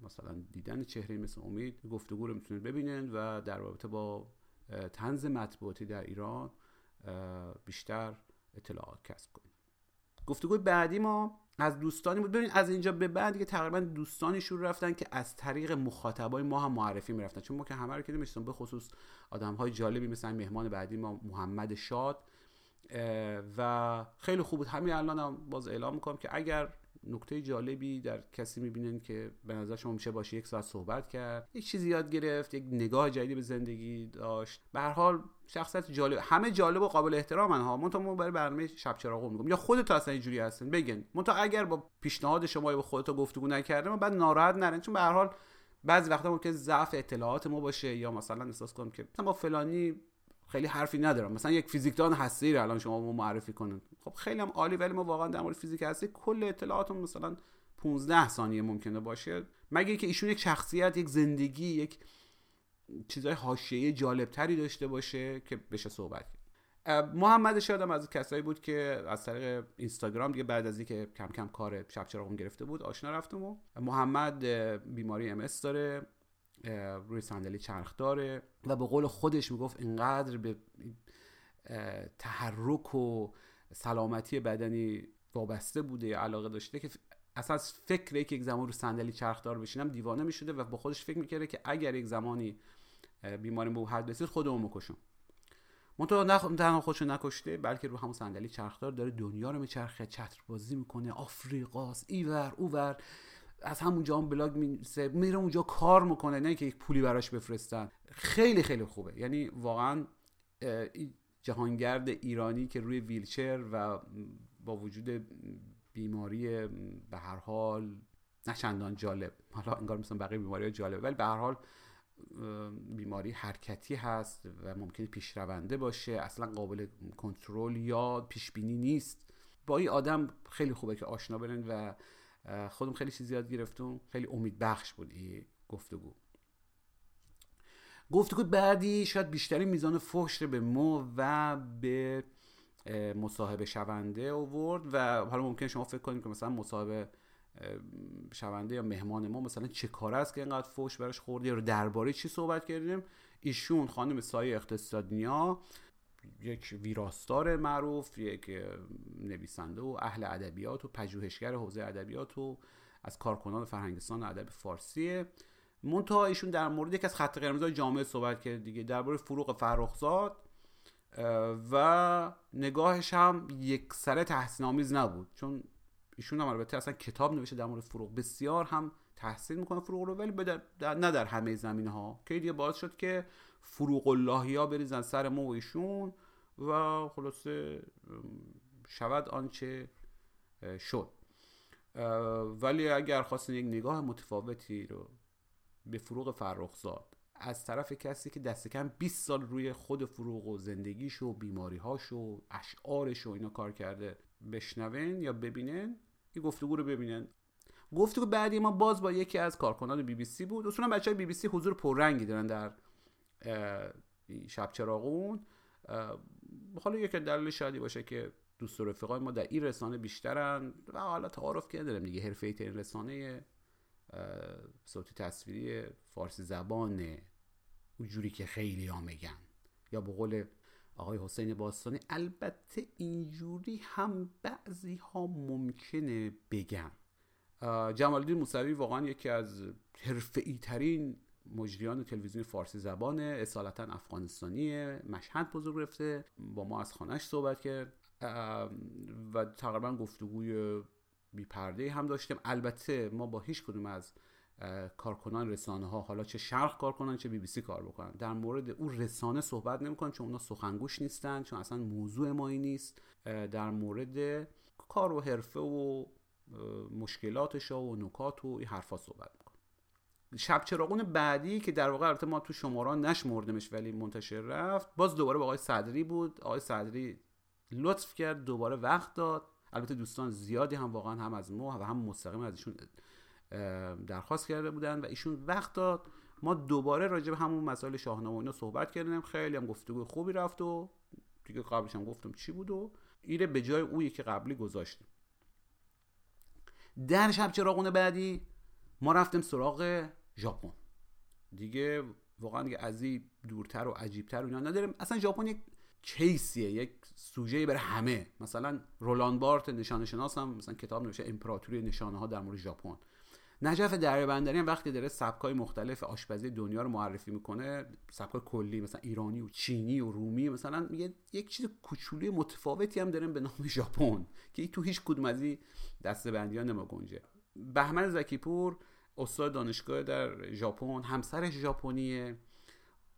مثلا دیدن چهره مثل امید گفتگو رو می‌تونید ببینید و در رابطه با تنز مطبوعاتی در ایران بیشتر اطلاعات کسب کنید. گفتگوی بعدی ما از دوستانی بود. ببین از اینجا به بعد دیگه تقریبا دوستانی شروع رفتن که از طریق مخاطبای ما هم معرفی می‌رفتن. چون ما که همه رو که نمیشتم به خصوص آدم های جالبی مثل مهمان بعدی ما محمد شاد و خیلی خوب بود. همین الان هم باز اعلام می‌کنم که اگر نکته جالبی در کسی می‌بینن که به نظر شما میشه باشه یک ساعت صحبت کرد یک چیزی یاد گرفت یک نگاه جدیدی به زندگی داشت. به هر حال شخصیت جالب همه جالب و قابل احترامن ها. من ما برای برنامه شب چراغو میگم. یا خودت اصلا اینجوری هستن بگن. من اگر با پیشنهاد شما با خودت گفتگو نکردم بعد ناراحت نرن. چون به هر حال بعضی وقتا ممکن ضعف اطلاعات ما باشه یا مثلا احساس کنم که با فلانی خیلی حرفی ندارم. مثلا یک فیزیکدان هستی رو الان شما ما معرفی کنن خب خیلی هم عالی ولی ما واقعا در مورد فیزیک هستی کل اطلاعاتمون مثلا 15 ثانیه ممکنه باشه. مگه که ایشون یک شخصیت یک زندگی یک چیزای حاشیه جالبتری داشته باشه که بشه صحبت محمد شادم از کسایی بود که از طریق اینستاگرام دیگه بعد از اینکه کم کم کار شب چراغم گرفته بود آشنا رفتم و محمد بیماری ام داره. روی صندلی چرخ داره و به قول خودش می‌گفت اینقدر به تحرک و سلامتی بدنی وابسته بوده علاقه داشته که اصلا از فکر که یک زمان رو صندلی چرخدار بشینم دیوانه می‌شده و با خودش فکر می‌کرده که اگر یک زمانی بیماری به حد رسید خودمو می‌کشم منتها نه تنها خودشو نکشته بلکه رو همون صندلی چرخدار داره دنیا رو میچرخه چتر بازی می‌کنه آفریقاست ایور اوور از همونجا هم بلاگ میره اونجا کار می‌کنه نه که یک پولی براش بفرستن. خیلی خیلی خوبه. یعنی واقعا جهانگرد ایرانی که روی ویلچر و با وجود بیماری به هر حال نه چندان جالب. حالا انگار مثلا بقیه بیماری جالبه ولی به هر حال بیماری حرکتی هست و ممکنه پیشرونده باشه. اصلا قابل کنترل یا پیش بینی نیست. با این آدم خیلی خوبه که آشنا برن و خودم خیلی چیز یاد گرفتم. خیلی امید بخش بود این گفتگو. گفتگو بعدی شاید بیشتری میزان فحش به ما و به مصاحبه شونده آورد و حالا ممکن شما فکر کنید که مثلا مصاحبه شونده یا مهمان ما مثلا چه کار است که اینقدر فوش براش خورده؟ یا درباره چی صحبت کردیم؟ ایشون خانم سایه اقتصادنیا یک ویراستار معروف یک نویسنده و اهل ادبیات و پژوهشگر حوزه ادبیات و از کارکنان فرهنگستان ادب فارسیه منتها ایشون در مورد یک از خط قرمزهای جامعه صحبت کرد دیگه درباره فروغ فرخزاد و نگاهش هم یک سره تحسین آمیز نبود. چون ایشون هم البته اصلا کتاب نوشته در مورد فروغ. بسیار هم تحسین می‌کنه فروغ رو ولی در نه در همه زمینه ها که دیگه باعث شد که فروغ اللهی ها بریزن سر ما و ایشون و خلاصه شود آنچه شد. ولی اگر خواستین یک نگاه متفاوتی رو به فروغ فرخزاد از طرف کسی که دست کم 20 سال روی خود فروغ و زندگیش و بیماریهاش و اشعارش و اینا کار کرده بشنون یا ببینن این گفتگو رو ببینن. گفتگو بعدی ما باز با یکی از کارکنان بی بی سی بود. اصولا بچه های بی بی سی حضور پررنگی دارن در شب چراغون. حالا یک دلیل شادی باشه که دوست و رفیقای ما در این رسانه بیشترن و حالا تعارف که دارم دیگه. حرفه ترین رسانه صوتی تصویری فارسی زبان اونجوری که خیلی ها میگن. یا به قول آقای حسین باستانی البته اینجوری هم بعضی ها ممکنه بگن. جمال موسوی واقعا یکی از حرفه‌ای ترین مجریان تلویزیون فارسی زبانه اصالتا افغانستانیه مشهد بزرگ رفته با ما از خانهش صحبت کرد. و تقریبا گفتگوی بی پرده هم داشتیم. البته ما با هیچ کدوم از کارکنان رسانه ها حالا چه شرق کار کنن چه بی بی سی کار بکنن. در مورد اون رسانه صحبت نمی‌کنن چون اونا سخنگوش نیستن چون اصلا موضوع مایی نیست. در مورد کار و حرفه و مشکلاتش و نکات و این حرفا صحبت می‌کنن. شب چراغون بعدی که در واقع البته ما تو شماران نشمردمش ولی منتشر رفت باز دوباره با آقای صدری بود. آقای صدری لطف کرد دوباره وقت داد. البته دوستان زیادی هم واقعا هم از ما و هم مستقیم از ایشون درخواست کرده بودن و ایشون وقت داد. ما دوباره راجع به همون مسائل شاهنامه اینا صحبت کردیم. خیلی هم گفتگو خوبی رفت و دیگه قبلش هم گفتم چی بود و ایره به جای اویی که قبلی گذاشتیم. در شب چراغون بعدی ما رفتیم سراغ ژاپن. دیگه واقعا دیگه از این دورتر و عجیبتر و اینا نداریم. اصلا ژاپن یک کیسیه یک سوژه برای همه. مثلا رولان بارت نشانه شناس هم مثلا کتاب نوشته امپراتوری نشانه ها در مورد ژاپن. نجف دریابندری هم وقتی داره سبکای مختلف آشپزی دنیا رو معرفی می‌کنه سبکای کلی مثلا ایرانی و چینی و رومی مثلا میگه یک چیز کوچولی متفاوتی هم داریم به نام ژاپن که تو هیچ کدوم از این دسته بندی ها نماگنجه. بهمن زکیپور استاد دانشگاه در ژاپن همسرش ژاپنیه.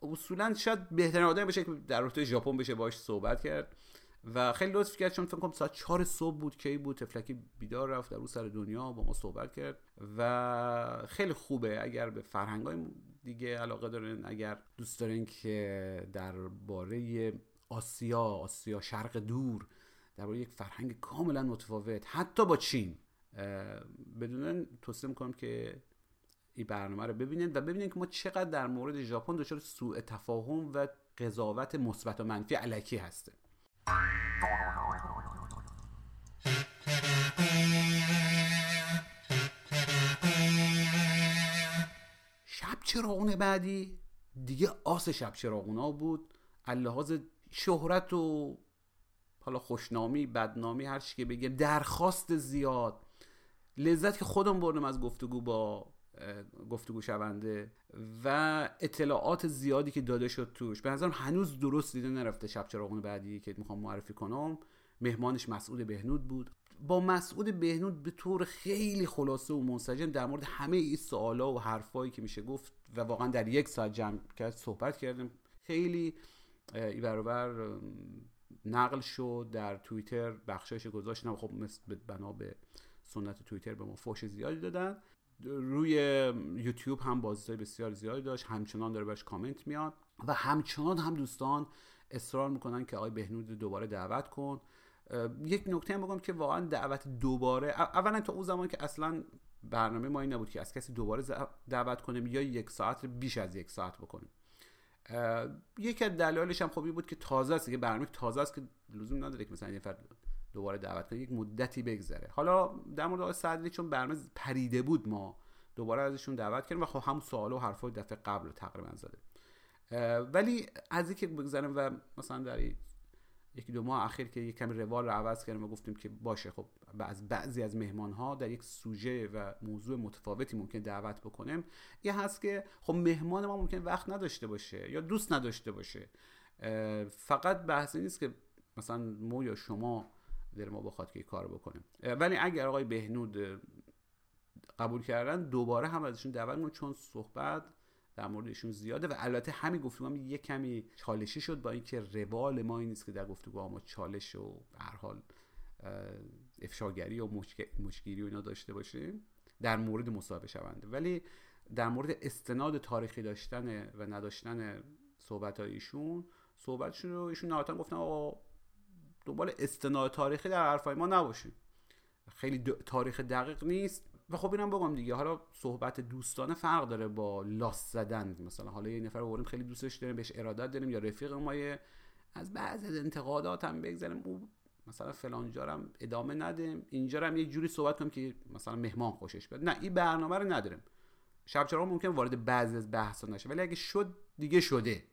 اصولا شاید بهترین آدم بشه که در رابطه ژاپن بشه باش صحبت کرد. و خیلی لطف کرد چون فکر کنم ساعت 4 صبح بود کی بود تفلکی بیدار رفت در اون سر دنیا با ما صحبت کرد و خیلی خوبه. اگر به فرهنگ های دیگه علاقه دارین اگر دوست دارین که درباره آسیا آسیا شرق دور درباره یک فرهنگ کاملا متفاوت حتی با چین بدون توصیه می‌کنم که این برنامه رو ببینید و ببینید که ما چقدر در مورد ژاپن دچار سوء تفاهم و قضاوت مثبت و منفی علکی هسته شب چراغون بعدی؟ دیگه آس شب چراغونا بود. اللحاظ شهرت و حالا خوشنامی بدنامی هر چی که بگه درخواست زیاد. لذت که خودم بردم از گفتگو با گفتگو شونده و اطلاعات زیادی که داده شد توش. به نظرم هنوز درست دیده نرفته شب چراغون بعدی که می‌خوام معرفی کنم. مهمانش مسعود بهنود بود. با مسعود بهنود به طور خیلی خلاصه و منسجم در مورد همه این سوالا و حرفایی که میشه گفت و واقعا در یک ساعت جمع کرد صحبت کردیم. خیلی ای برابر نقل شد در توییتر بخشایش گذاشتم. خب مثل بنا به سنت توییتر به ما فوش زیادی دادن. روی یوتیوب هم بازدید بسیار زیادی داشت. همچنان داره بهش کامنت میاد و همچنان هم دوستان اصرار می‌کنن که آقای بهنود دوباره دعوت کن. یک نکته هم بگم که واقعا دعوت دوباره اولا تا اون زمان که اصلا برنامه ما این نبود که از کسی دوباره دعوت کنیم یا یک ساعت بیش از یک ساعت بکنیم. یکی از دلایلش هم خوبی بود که تازه است که برنامه تازه است که لزوم نداره که مثلا یه دوباره دعوت کنیم یک مدتی بگذره. حالا در مورد آقای صدری چون برنامه پریده بود ما دوباره ازشون دعوت کردیم و خب هم سوال و حرفای دفعه قبل تقریبا زده. ولی از اینکه بگذاریم و مثلا در یکی دو ماه اخیر که یک کمی روال رو عوض کردیم و گفتیم که باشه خب از بعضی از مهمان ها در یک سوژه و موضوع متفاوتی ممکن دعوت بکنیم. یه هست که خب مهمان ما ممکن وقت نداشته باشه یا دوست نداشته باشه. فقط بحثی نیست که مثلا مو یا شما دل ما بخواد که کار بکنیم ولی اگر آقای بهنود قبول کردن دوباره هم ازشون دعوت چون صحبت در مورد ایشون زیاده و البته همین گفتگو هم یه کمی چالشی شد با اینکه روال ما این نیست که در گفتگو ما چالش و هر حال افشاگری و مشگیری و اینا داشته باشیم در مورد مصاحبه شونده. ولی در مورد استناد تاریخی داشتن و نداشتن صحبت های ایشون صحبتشون رو ایشون نهایتا گفتن آقا دنبال استناد تاریخی در حرفای ما نباشیم. خیلی تاریخ دقیق نیست. و خب اینم بگم دیگه. حالا صحبت دوستانه فرق داره با لاس زدن. مثلا حالا یه نفر رو خیلی دوستش داریم بهش ارادت داریم یا رفیق ما از بعضی از انتقادات هم بگذاریم. او مثلا فلان جارم ادامه ندیم. اینجا هم یه جوری صحبت کنیم که مثلا مهمان خوشش بیاد. نه این برنامه رو نداریم. شب چرا ممکن وارد بعضی از بحثا نشه. ولی اگه شد دیگه شده.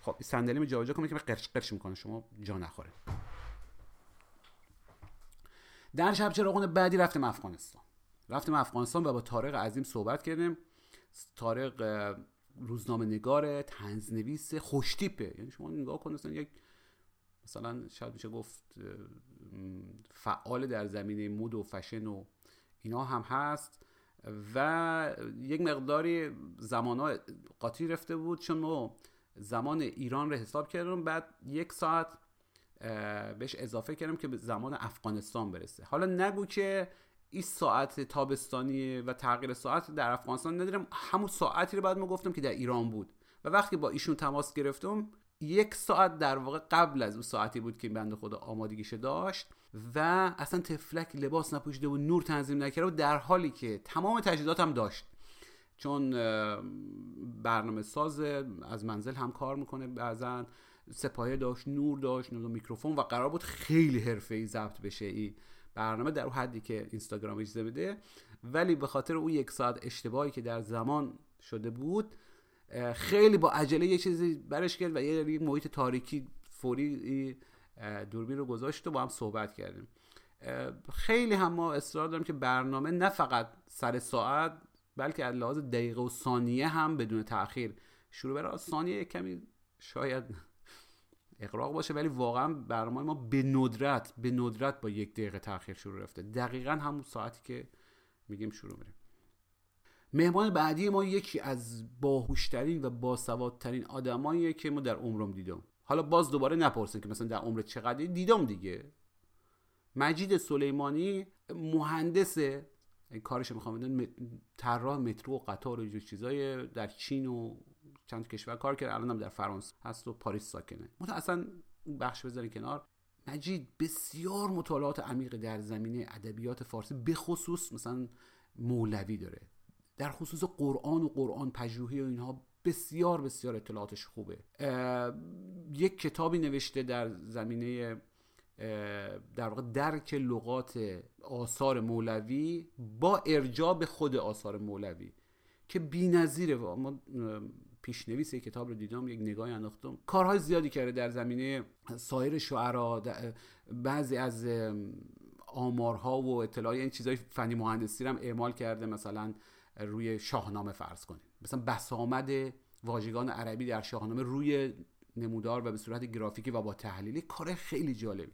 خب صندلی جابجا کنم که قرش قرش می‌کنه شما جا نخوره. در شب چراغون بعدی رفتیم افغانستان. رفتیم افغانستان و با طارق عظیم صحبت کردیم. طارق روزنامه نگار تنزنویس خوشتیپه. یعنی شما نگاه کنید یک مثلا شاید میشه گفت فعال در زمینه مود و فشن و اینا هم هست و یک مقداری زمان قاطی رفته بود. چون ما زمان ایران رو حساب کردم بعد یک ساعت بهش اضافه کردم که به زمان افغانستان برسه. حالا نگو که این ساعت تابستانی و تغییر ساعت در افغانستان ندارم. همون ساعتی رو بعد ما گفتم که در ایران بود. و وقتی با ایشون تماس گرفتم یک ساعت در واقع قبل از اون ساعتی بود که بنده خدا آمادگیش داشت و اصلا تفلک لباس نپوشیده و نور تنظیم نکرده و در حالی که تمام تجهیزات هم داشت. چون برنامه ساز از منزل هم کار می‌کنه بعضا. سپایه داشت نور داشت میکروفون و قرار بود خیلی حرفه‌ای ضبط بشه این برنامه در حدی که اینستاگرام اجازه بده. ولی به خاطر اون یک ساعت اشتباهی که در زمان شده بود خیلی با عجله یه چیزی برش کرد و یه محیط تاریکی فوری دوربین رو گذاشت و با هم صحبت کردیم. خیلی هم ما اصرار داریم که برنامه نه فقط سر ساعت بلکه از لحاظ دقیقه و ثانیه هم بدون تاخیر شروع بره ثانیه کمی شاید اقراق باشه ولی واقعا برنامه ما به ندرت به ندرت با یک دقیقه تاخیر شروع رفته. دقیقا همون ساعتی که میگیم شروع میره مهمان بعدی ما یکی از باهوشترین و باسوادترین آدماییه که ما در عمرم دیدم. حالا باز دوباره نپرسید که مثلا در عمر چقدر دیدم دیگه. مجید سلیمانی مهندس کارش می‌خوام بدن طراح مترو و قطار و چیزای در چین و چند کشور کار کرد الان هم در فرانسه هست و پاریس ساکنه. مت اصلا بخش بذارین کنار. مجید بسیار مطالعات عمیق در زمینه ادبیات فارسی به خصوص مثلا مولوی داره. در خصوص قرآن و قرآن پژوهی و اینها بسیار بسیار اطلاعاتش خوبه. یک کتابی نوشته در زمینه در واقع درک لغات آثار مولوی با ارجاع به خود آثار مولوی که بی‌نظیره ما پیشنویس کتاب رو دیدم یک نگاهی انداختم. کارهای زیادی کرده در زمینه سایر شعرا بعضی از آمارها و اطلاعات این چیزای فنی مهندسی رو هم اعمال کرده مثلا روی شاهنامه فرض کنیم. مثلا بسامد واژگان عربی در شاهنامه روی نمودار و به صورت گرافیکی و با تحلیلی کار خیلی جالب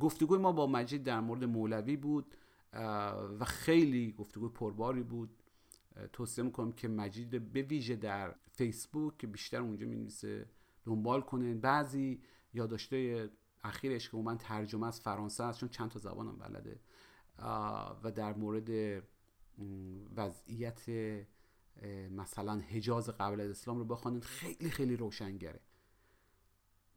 گفتگوی ما با مجید در مورد مولوی بود و خیلی گفتگوی پرباری بود. توصیه می‌کنم که مجید به ویژه در فیسبوک که بیشتر اونجا می‌نویسه دنبال کنین بعضی یادداشته اخیرش که من ترجمه از فرانسه است چون چند تا زبانم بلده. و در مورد وضعیت مثلا حجاز قبل از اسلام رو بخوانید خیلی خیلی روشنگره.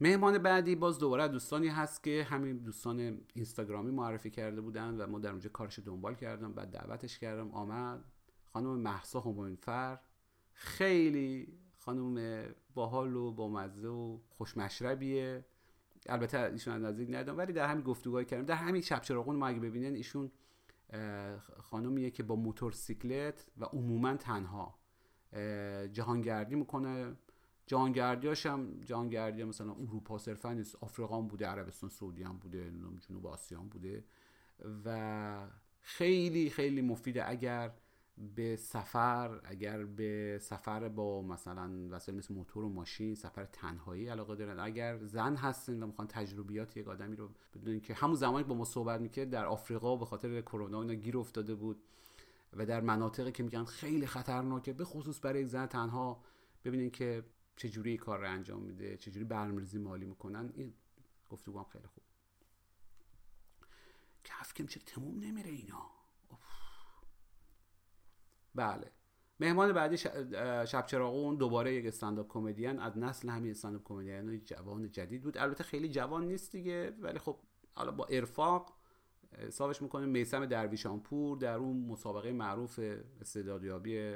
مهمان بعدی باز دوباره دوستانی هست که همین دوستان اینستاگرامی معرفی کرده بودن و ما در اونجا کارش دنبال کردم بعد دعوتش کردم. آمد. خانم محسا هموینفر خیلی خانم باحال و با مزه و خوشمشربیه. البته ایشون نزدیک ندیدم ولی در همین گفتگوهای کردم. در همین شب چراغون ما اگه ببینن ایشون خانمیه که با موتورسیکلت و عموما تنها جهانگردی می‌کنه. جهانگردیاش هم جهانگردی مثلا اروپا صرفا نیست. آفریقا بوده عربستان سعودی هم بوده جنوب آسیا بوده. و خیلی خیلی مفیده اگر به سفر اگر به سفر با مثلا وسایل مثل موتور و ماشین سفر تنهایی علاقه دارن. اگر زن هستن و می‌خوان تجربیات یک آدمی رو بدونن که همون زمانی با ما صحبت می‌کرد در آفریقا به خاطر کرونا اینا گیر افتاده بود و در مناطقی که میگن خیلی خطرناکه به خصوص برای زن تنها ببینین که چجوری کار رو انجام میده چجوری برنامه‌ریزی مالی می‌کنن این گفتگو هم خیلی خوب. کف کم چه تموم نمیره اینا؟ بله. مهمان بعدی شب چراغون دوباره یک استنداپ کمدین. از نسل همین استنداپ کمدین جوان جدید بود. البته خیلی جوان نیست دیگه ولی خب حالا با ارفاق حسابش می‌کنه میسم درویشانپور در اون مسابقه معروف استعدادیابی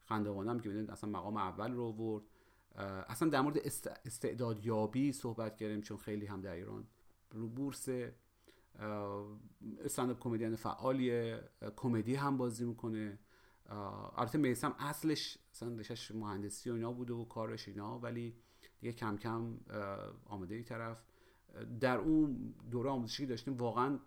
خندوانم که ببینید اصلا مقام اول رو آورد. اصلا در مورد استعدادیابی صحبت کردیم چون خیلی هم در ایران رو بورس استنداپ کمدین فعالیه کمدی هم بازی می‌کنه. البته میسم اصلش اصلا مهندسی و اینا بوده و کارش اینا ولی دیگه کم کم آمده ای طرف. در اون دوره آموزشی داشتیم واقعا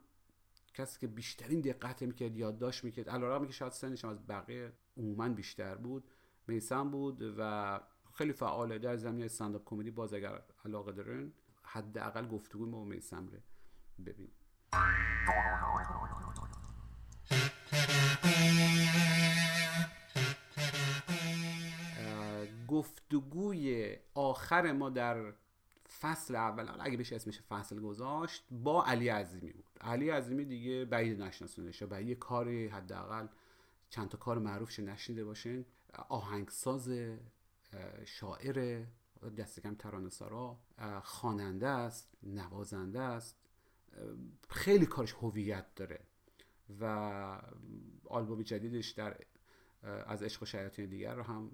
کسی که بیشترین دقت می‌کرد یادداشت می‌کرد. علیرغم که شاید سنش از بقیه عموما بیشتر بود میسم بود و خیلی فعاله در زمینه استنداپ کمدی باز اگر علاقه دارین حداقل گفتگوی ما با میسم رو ببین. گفتگوی آخر ما در فصل اول اگه بشه اسمش فصل گذاشت با علی عظیمی بود. علی عظیمی دیگه بعید نشناسونش یا یه کاری حداقل چند تا کار معروفش نشنیده باشین. آهنگساز شاعر دست کم ترانه سرا خواننده است نوازنده است. خیلی کارش هویت داره و آلبوم جدیدش در از عشق و شیاطین دیگر رو هم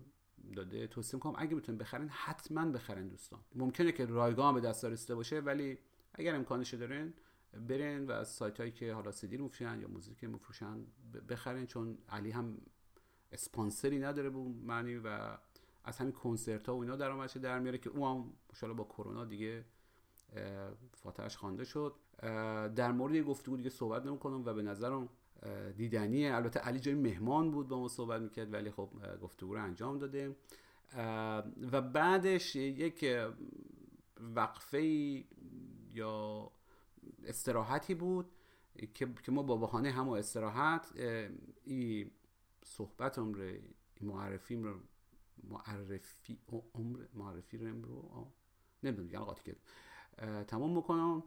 داده. توصیه می‌کنم اگه می‌تونن بخرین حتما بخرین دوستان. ممکنه که رایگان به دست رسیده باشه ولی اگر امکانش دارین برین و از سایت هایی که حالا سیدی مفروشن یا موزیک مفروشن بخرین چون علی هم اسپانسری نداره به معنی و از همین کنسرت ها و اینا درآمدش در میاره که اون هم با کرونا دیگه فاتحش خوانده شد. در مورد یه گفتگو دیگه صحبت نمی‌کنم و به نظرم دیدنیه. البته علی جای مهمان بود با ما صحبت می‌کرد ولی خب گفتگو رو انجام داده و بعدش یک وقفه یا استراحتی بود که ما با بهانه همو استراحت این صحبتم رو معرفیم رو معرفی عمر معرفی رو نمی‌دونم دیگه قاطی کرد تمام می‌کنم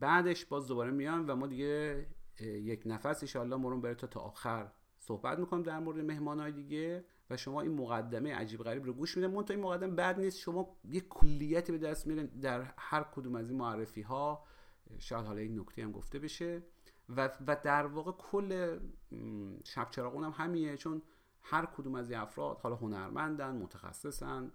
بعدش باز دوباره میان و ما دیگه یک نفس ایشالله مرون بره تا تا آخر صحبت می‌کنم در مورد مهمان دیگه و شما این مقدمه عجیب غریب رو گوش میدن تا این مقدمه بد نیست. شما یه کلیتی به دست میرین در هر کدوم از این معرفی ها شاید حالا یک نکته هم گفته بشه. و, و در واقع کل شب چراغون هم همیه چون هر کدوم از این افراد حالا هنرمندن متخصصن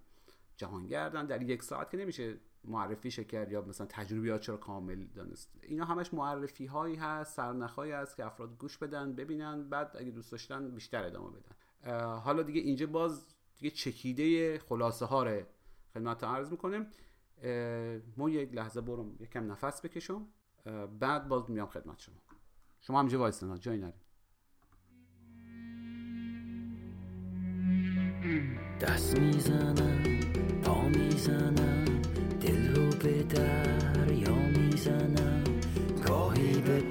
جهانگردن. در یک ساعت که نمیشه معرفی کرد یا مثلا تجربیات چرا کامل دانست. اینا همش معرفی هایی هست سرنخهایی هست که افراد گوش بدن ببینن بعد اگه دوست داشتن بیشتر ادامه بدن. حالا دیگه اینجا باز دیگه چکیده خلاصه ها رو خدمت عرض می‌کنیم ما یک لحظه برم یکم نفس بکشم. بعد باز میام خدمت شما. شما همجا وایستن جایی نرین. دست می‌زنم پا می‌زنم دل رو به دریا می‌زنم. گاهی به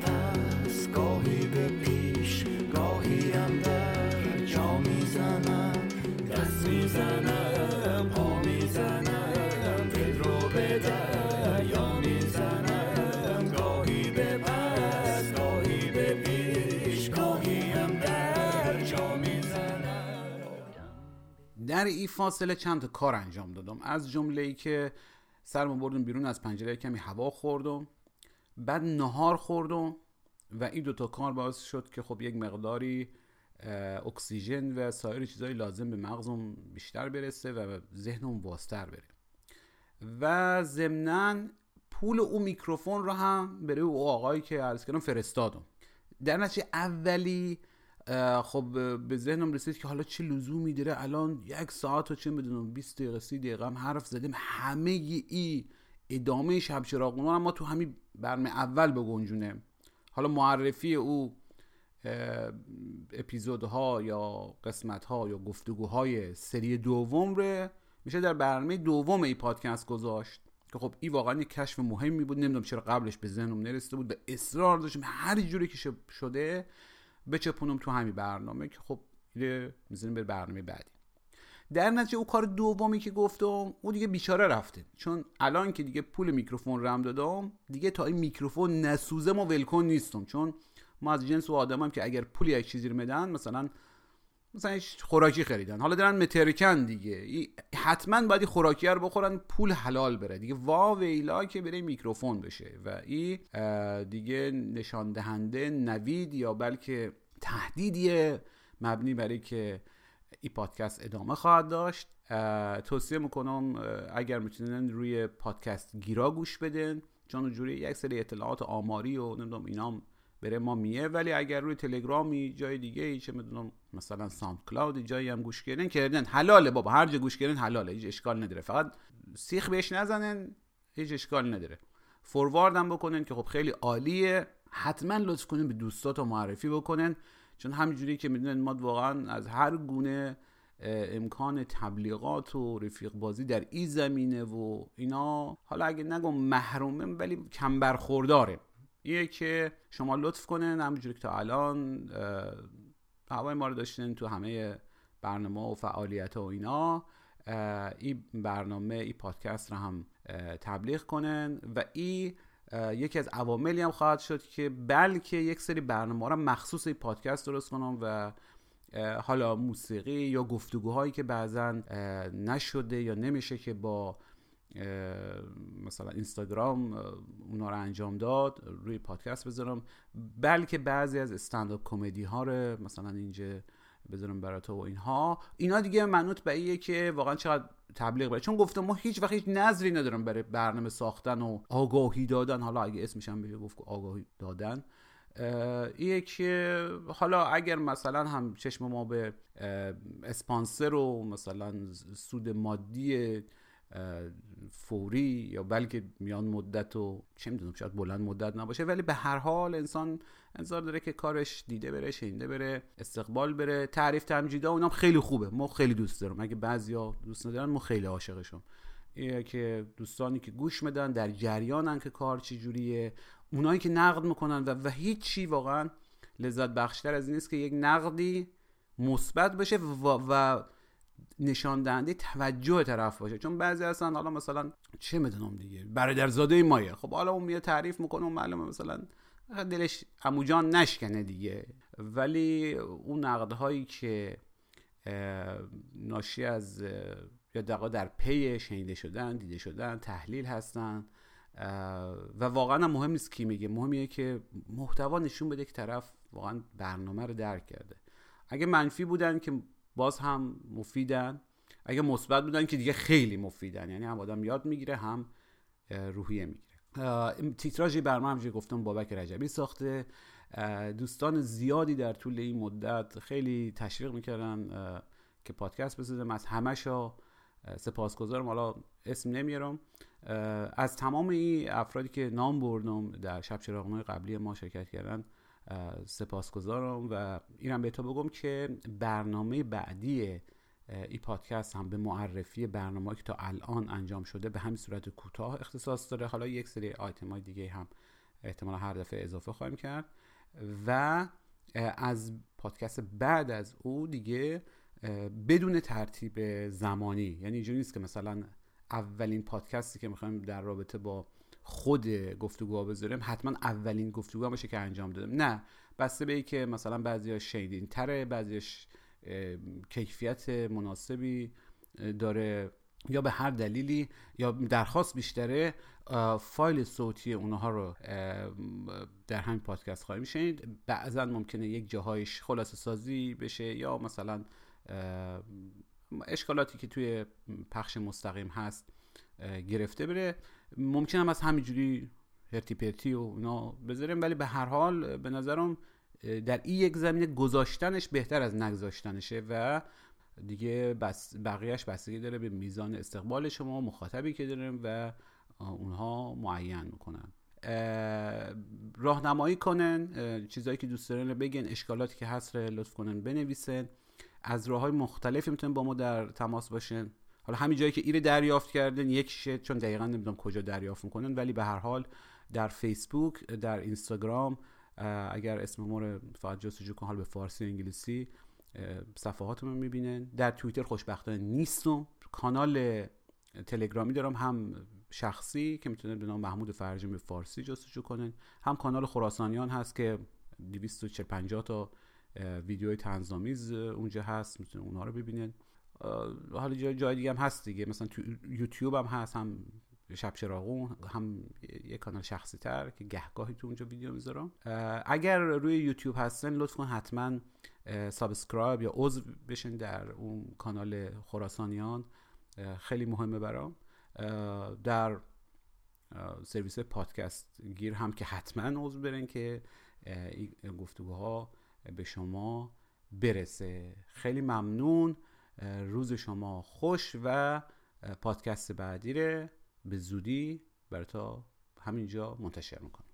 در این فاصله چند تا کار انجام دادم. از جمله ای که سرمو بردم بیرون از پنجره کمی هوا خوردم. بعد نهار خوردم و این دوتا کار باعث شد که خب یک مقداری اکسیژن و سایر چیزهای لازم به مغزم بیشتر برسه و ذهنم وازتر بره. و ضمنا پول او میکروفون رو هم برای او آقایی که عرض کردم فرستادم. در نتیجه اولی خب به ذهنم رسید که حالا چه لزومی داره الان یک ساعت و چه می‌دونم 20 دقیقه 30 دقیقه هم حرف زدیم. همه ای ادامه شب چراغون ما تو همین برنامه اول بگنجونه حالا معرفی او اپیزودها یا قسمتها یا گفتگوهای سری دوم ره میشه در برنامه دوم ای پادکست گذاشت. که خب این واقعا یک کشف مهمی بود. نمی‌دونم چرا قبلش به ذهنم نرسیده بود. و اصرار داشتم هر جوری که شده بچپونم تو همین برنامه که خب می‌زنیم به برنامه بعدی. در نتیجه او کار دومی که گفتم او دیگه بیچاره رفته. چون الان که دیگه پول میکروفون رم دادم دیگه تا این میکروفون نسوزه ما ولکن نیستم. چون ما از جنس و آدمم که اگر پولی یک چیزی رو میدن مثلا مثلا خوراکی خریدن. حالا دارن مترکن دیگه. حتما باید خوراکی رو بخورن پول حلال بره. دیگه وا ویلا که بره میکروفون بشه. و این دیگه نشان دهنده نوید یا بلکه تهدیدیه مبنی برای که این پادکست ادامه خواهد داشت. توصیه می‌کنم اگر می‌تونن روی پادکست گیرا گوش بدن. چون اونجوری یک سری اطلاعات آماری و نمی‌دونم اینام بره ما میه ولی اگر روی تلگرامی جای دیگه ای چه می‌دونم مثلا ساوند کلاود جایی هم گوش کردن کردن. حلاله بابا هر جا گوش کردن حلاله هیچ اشکال نداره. فقط سیخ بهش نزنن هیچ اشکال نداره. فوروارد هم بکنن که خب خیلی عالیه. حتما لطف کنین به دوستات معرفی بکنن چون همینجوری که می‌دونن ما واقعا از هر گونه امکان تبلیغات و رفیق بازی در این زمینه و اینا. حالا اگه نگم محرومه ولی کم برخورداره. یه که شما لطف کنن همونجوری که تا الان هوای ما رو داشتین تو همه برنامه و فعالیت و اینا این برنامه این پادکست رو هم تبلیغ کنن و این یکی از عواملی هم خواهد شد که بلکه یک سری برنامه رو مخصوص این پادکست درست کنم و حالا موسیقی یا گفتگوهایی که بعضا نشده یا نمیشه که با مثلا اینستاگرام اونا رو انجام داد روی پادکست بذارم. بلکه بعضی از استنداپ کمدی ها رو مثلا اینجا بذارم برای تو و اینها. اینا دیگه منوط به ایه که واقعا چقدر تبلیغ بره چون گفتم ما هیچ وقت هیچ نظری ندارم برای برنامه ساختن و آگاهی دادن. حالا اگه اسمش هم بشه گفت آگاهی دادن. ایه که حالا اگر مثلا هم چشم ما به اسپانسر و مثلا سود مادی فوری یا بلکه میان مدت و چه می‌دونم شاید بلند مدت نباشه ولی به هر حال انسان انتظار داره که کارش دیده بره شنیده بره استقبال بره. تعریف تمجیدا اونام خیلی خوبه. ما خیلی دوست دارم. اگه بعضیا دوست ندارن ما خیلی عاشقشم. که دوستانی که گوش میدن در جریانن که کار چی جوریه. اونایی که نقد می‌کنن و, و هیچی واقعا لذت بخشتر از این است که یک نقدی مثبت بشه و, و نشان دهنده توجه طرف باشه. چون بعضی هستن حالا مثلا چه می‌دونم دیگه برادرزاده مایه. خب حالا اون میاد تعریف می‌کنه و معلومه مثلا دلش عموجان نشکنه دیگه. ولی اون نقدهایی که ناشی از یا دقیقا در پی شنیده شدن دیده شدن تحلیل هستن و واقعا مهم نیست کی میگه. مهمیه که محتوا نشون بده که طرف واقعا برنامه رو درک کرده. اگه منفی بودن که باز هم مفیدن. اگه مثبت بودن که دیگه خیلی مفیدن. یعنی هم آدم یاد می‌گیره هم روحیه می‌گیره. تیتراژی برنامه همجوری گفتم بابک رجبی ساخته. دوستان زیادی در طول این مدت خیلی تشویق می‌کردن که پادکست بسازم. از همشا سپاسگزارم. حالا اسم نمیارم از تمام این افرادی که نام بردم در شب چراغنای قبلی ما شرکت کردن سپاسگزارم و اینم به تو بگم که برنامه بعدی ای پادکست هم به معرفی برنامه که تا الان انجام شده به همین صورت کوتاه اختصاص داره. حالا یک سری آیتم های دیگه هم احتمال هر دفعه اضافه خواهیم کرد. و از پادکست بعد از او دیگه بدون ترتیب زمانی. یعنی اینجوری نیست که مثلا اولین پادکستی که می‌خوایم در رابطه با خود گفتگوها بذاریم حتما اولین گفتگو باشه که انجام دادم نه بسته به ای که مثلا بعضی شیدین تره بعضیش کیفیت مناسبی داره یا به هر دلیلی یا درخواست بیشتره فایل صوتی اونها رو در همین پادکست خواهیم شنید. بعضا ممکنه یک جاهایش خلاصه سازی بشه یا مثلا اشکالاتی که توی پخش مستقیم هست گرفته بره. ممکن هم از همینجوری هرتی پرتی و اونا بذاریم ولی به هر حال به نظرم در این یک زمینه گذاشتنش بهتر از نگذاشتنشه و دیگه بس بقیهش بستگی داره به میزان استقبال شما مخاطبی که داریم و اونها معین می‌کنن. راهنمایی کنن چیزهایی که دوست دارن بگن اشکالاتی که هست لطف کنن بنویسن. از راه های مختلفی می‌تونن با ما در تماس باشن. حالا همین جایی که ایره دریافت کردن یکیشه چون دقیقا نمی‌دونم کجا دریافت می‌کنن ولی به هر حال در فیسبوک در اینستاگرام اگر اسم ما رو فقط جستجو کن حال به فارسی و انگلیسی صفحاتمون می‌بینن. در توییتر خوشبختانه نیستم کانال تلگرامی دارم هم شخصی که می‌تونن به نام محمود فرجی به فارسی جستجو کنن هم کانال خراسانیان هست که 250 تا ویدیوی تنظامیز اونجا هست می‌تونن اونها رو ببینن. حالا جای, جای دیگه هم هست دیگه. مثلا تو یوتیوب هم هست هم شب چراغون هم یه کانال شخصی تر که گهگاهی تو اونجا ویدیو می‌ذارم. اگر روی یوتیوب هستن لطفا حتما subscribe یا عضو بشین در اون کانال خراسانیان. خیلی مهمه برام. در سرویس پادکست‌گیر هم که حتما عضو بشین که این گفتگوها به شما برسه. خیلی ممنون. روز شما خوش و پادکست بعدی رو به زودی برای تا همینجا منتشر می‌کنم.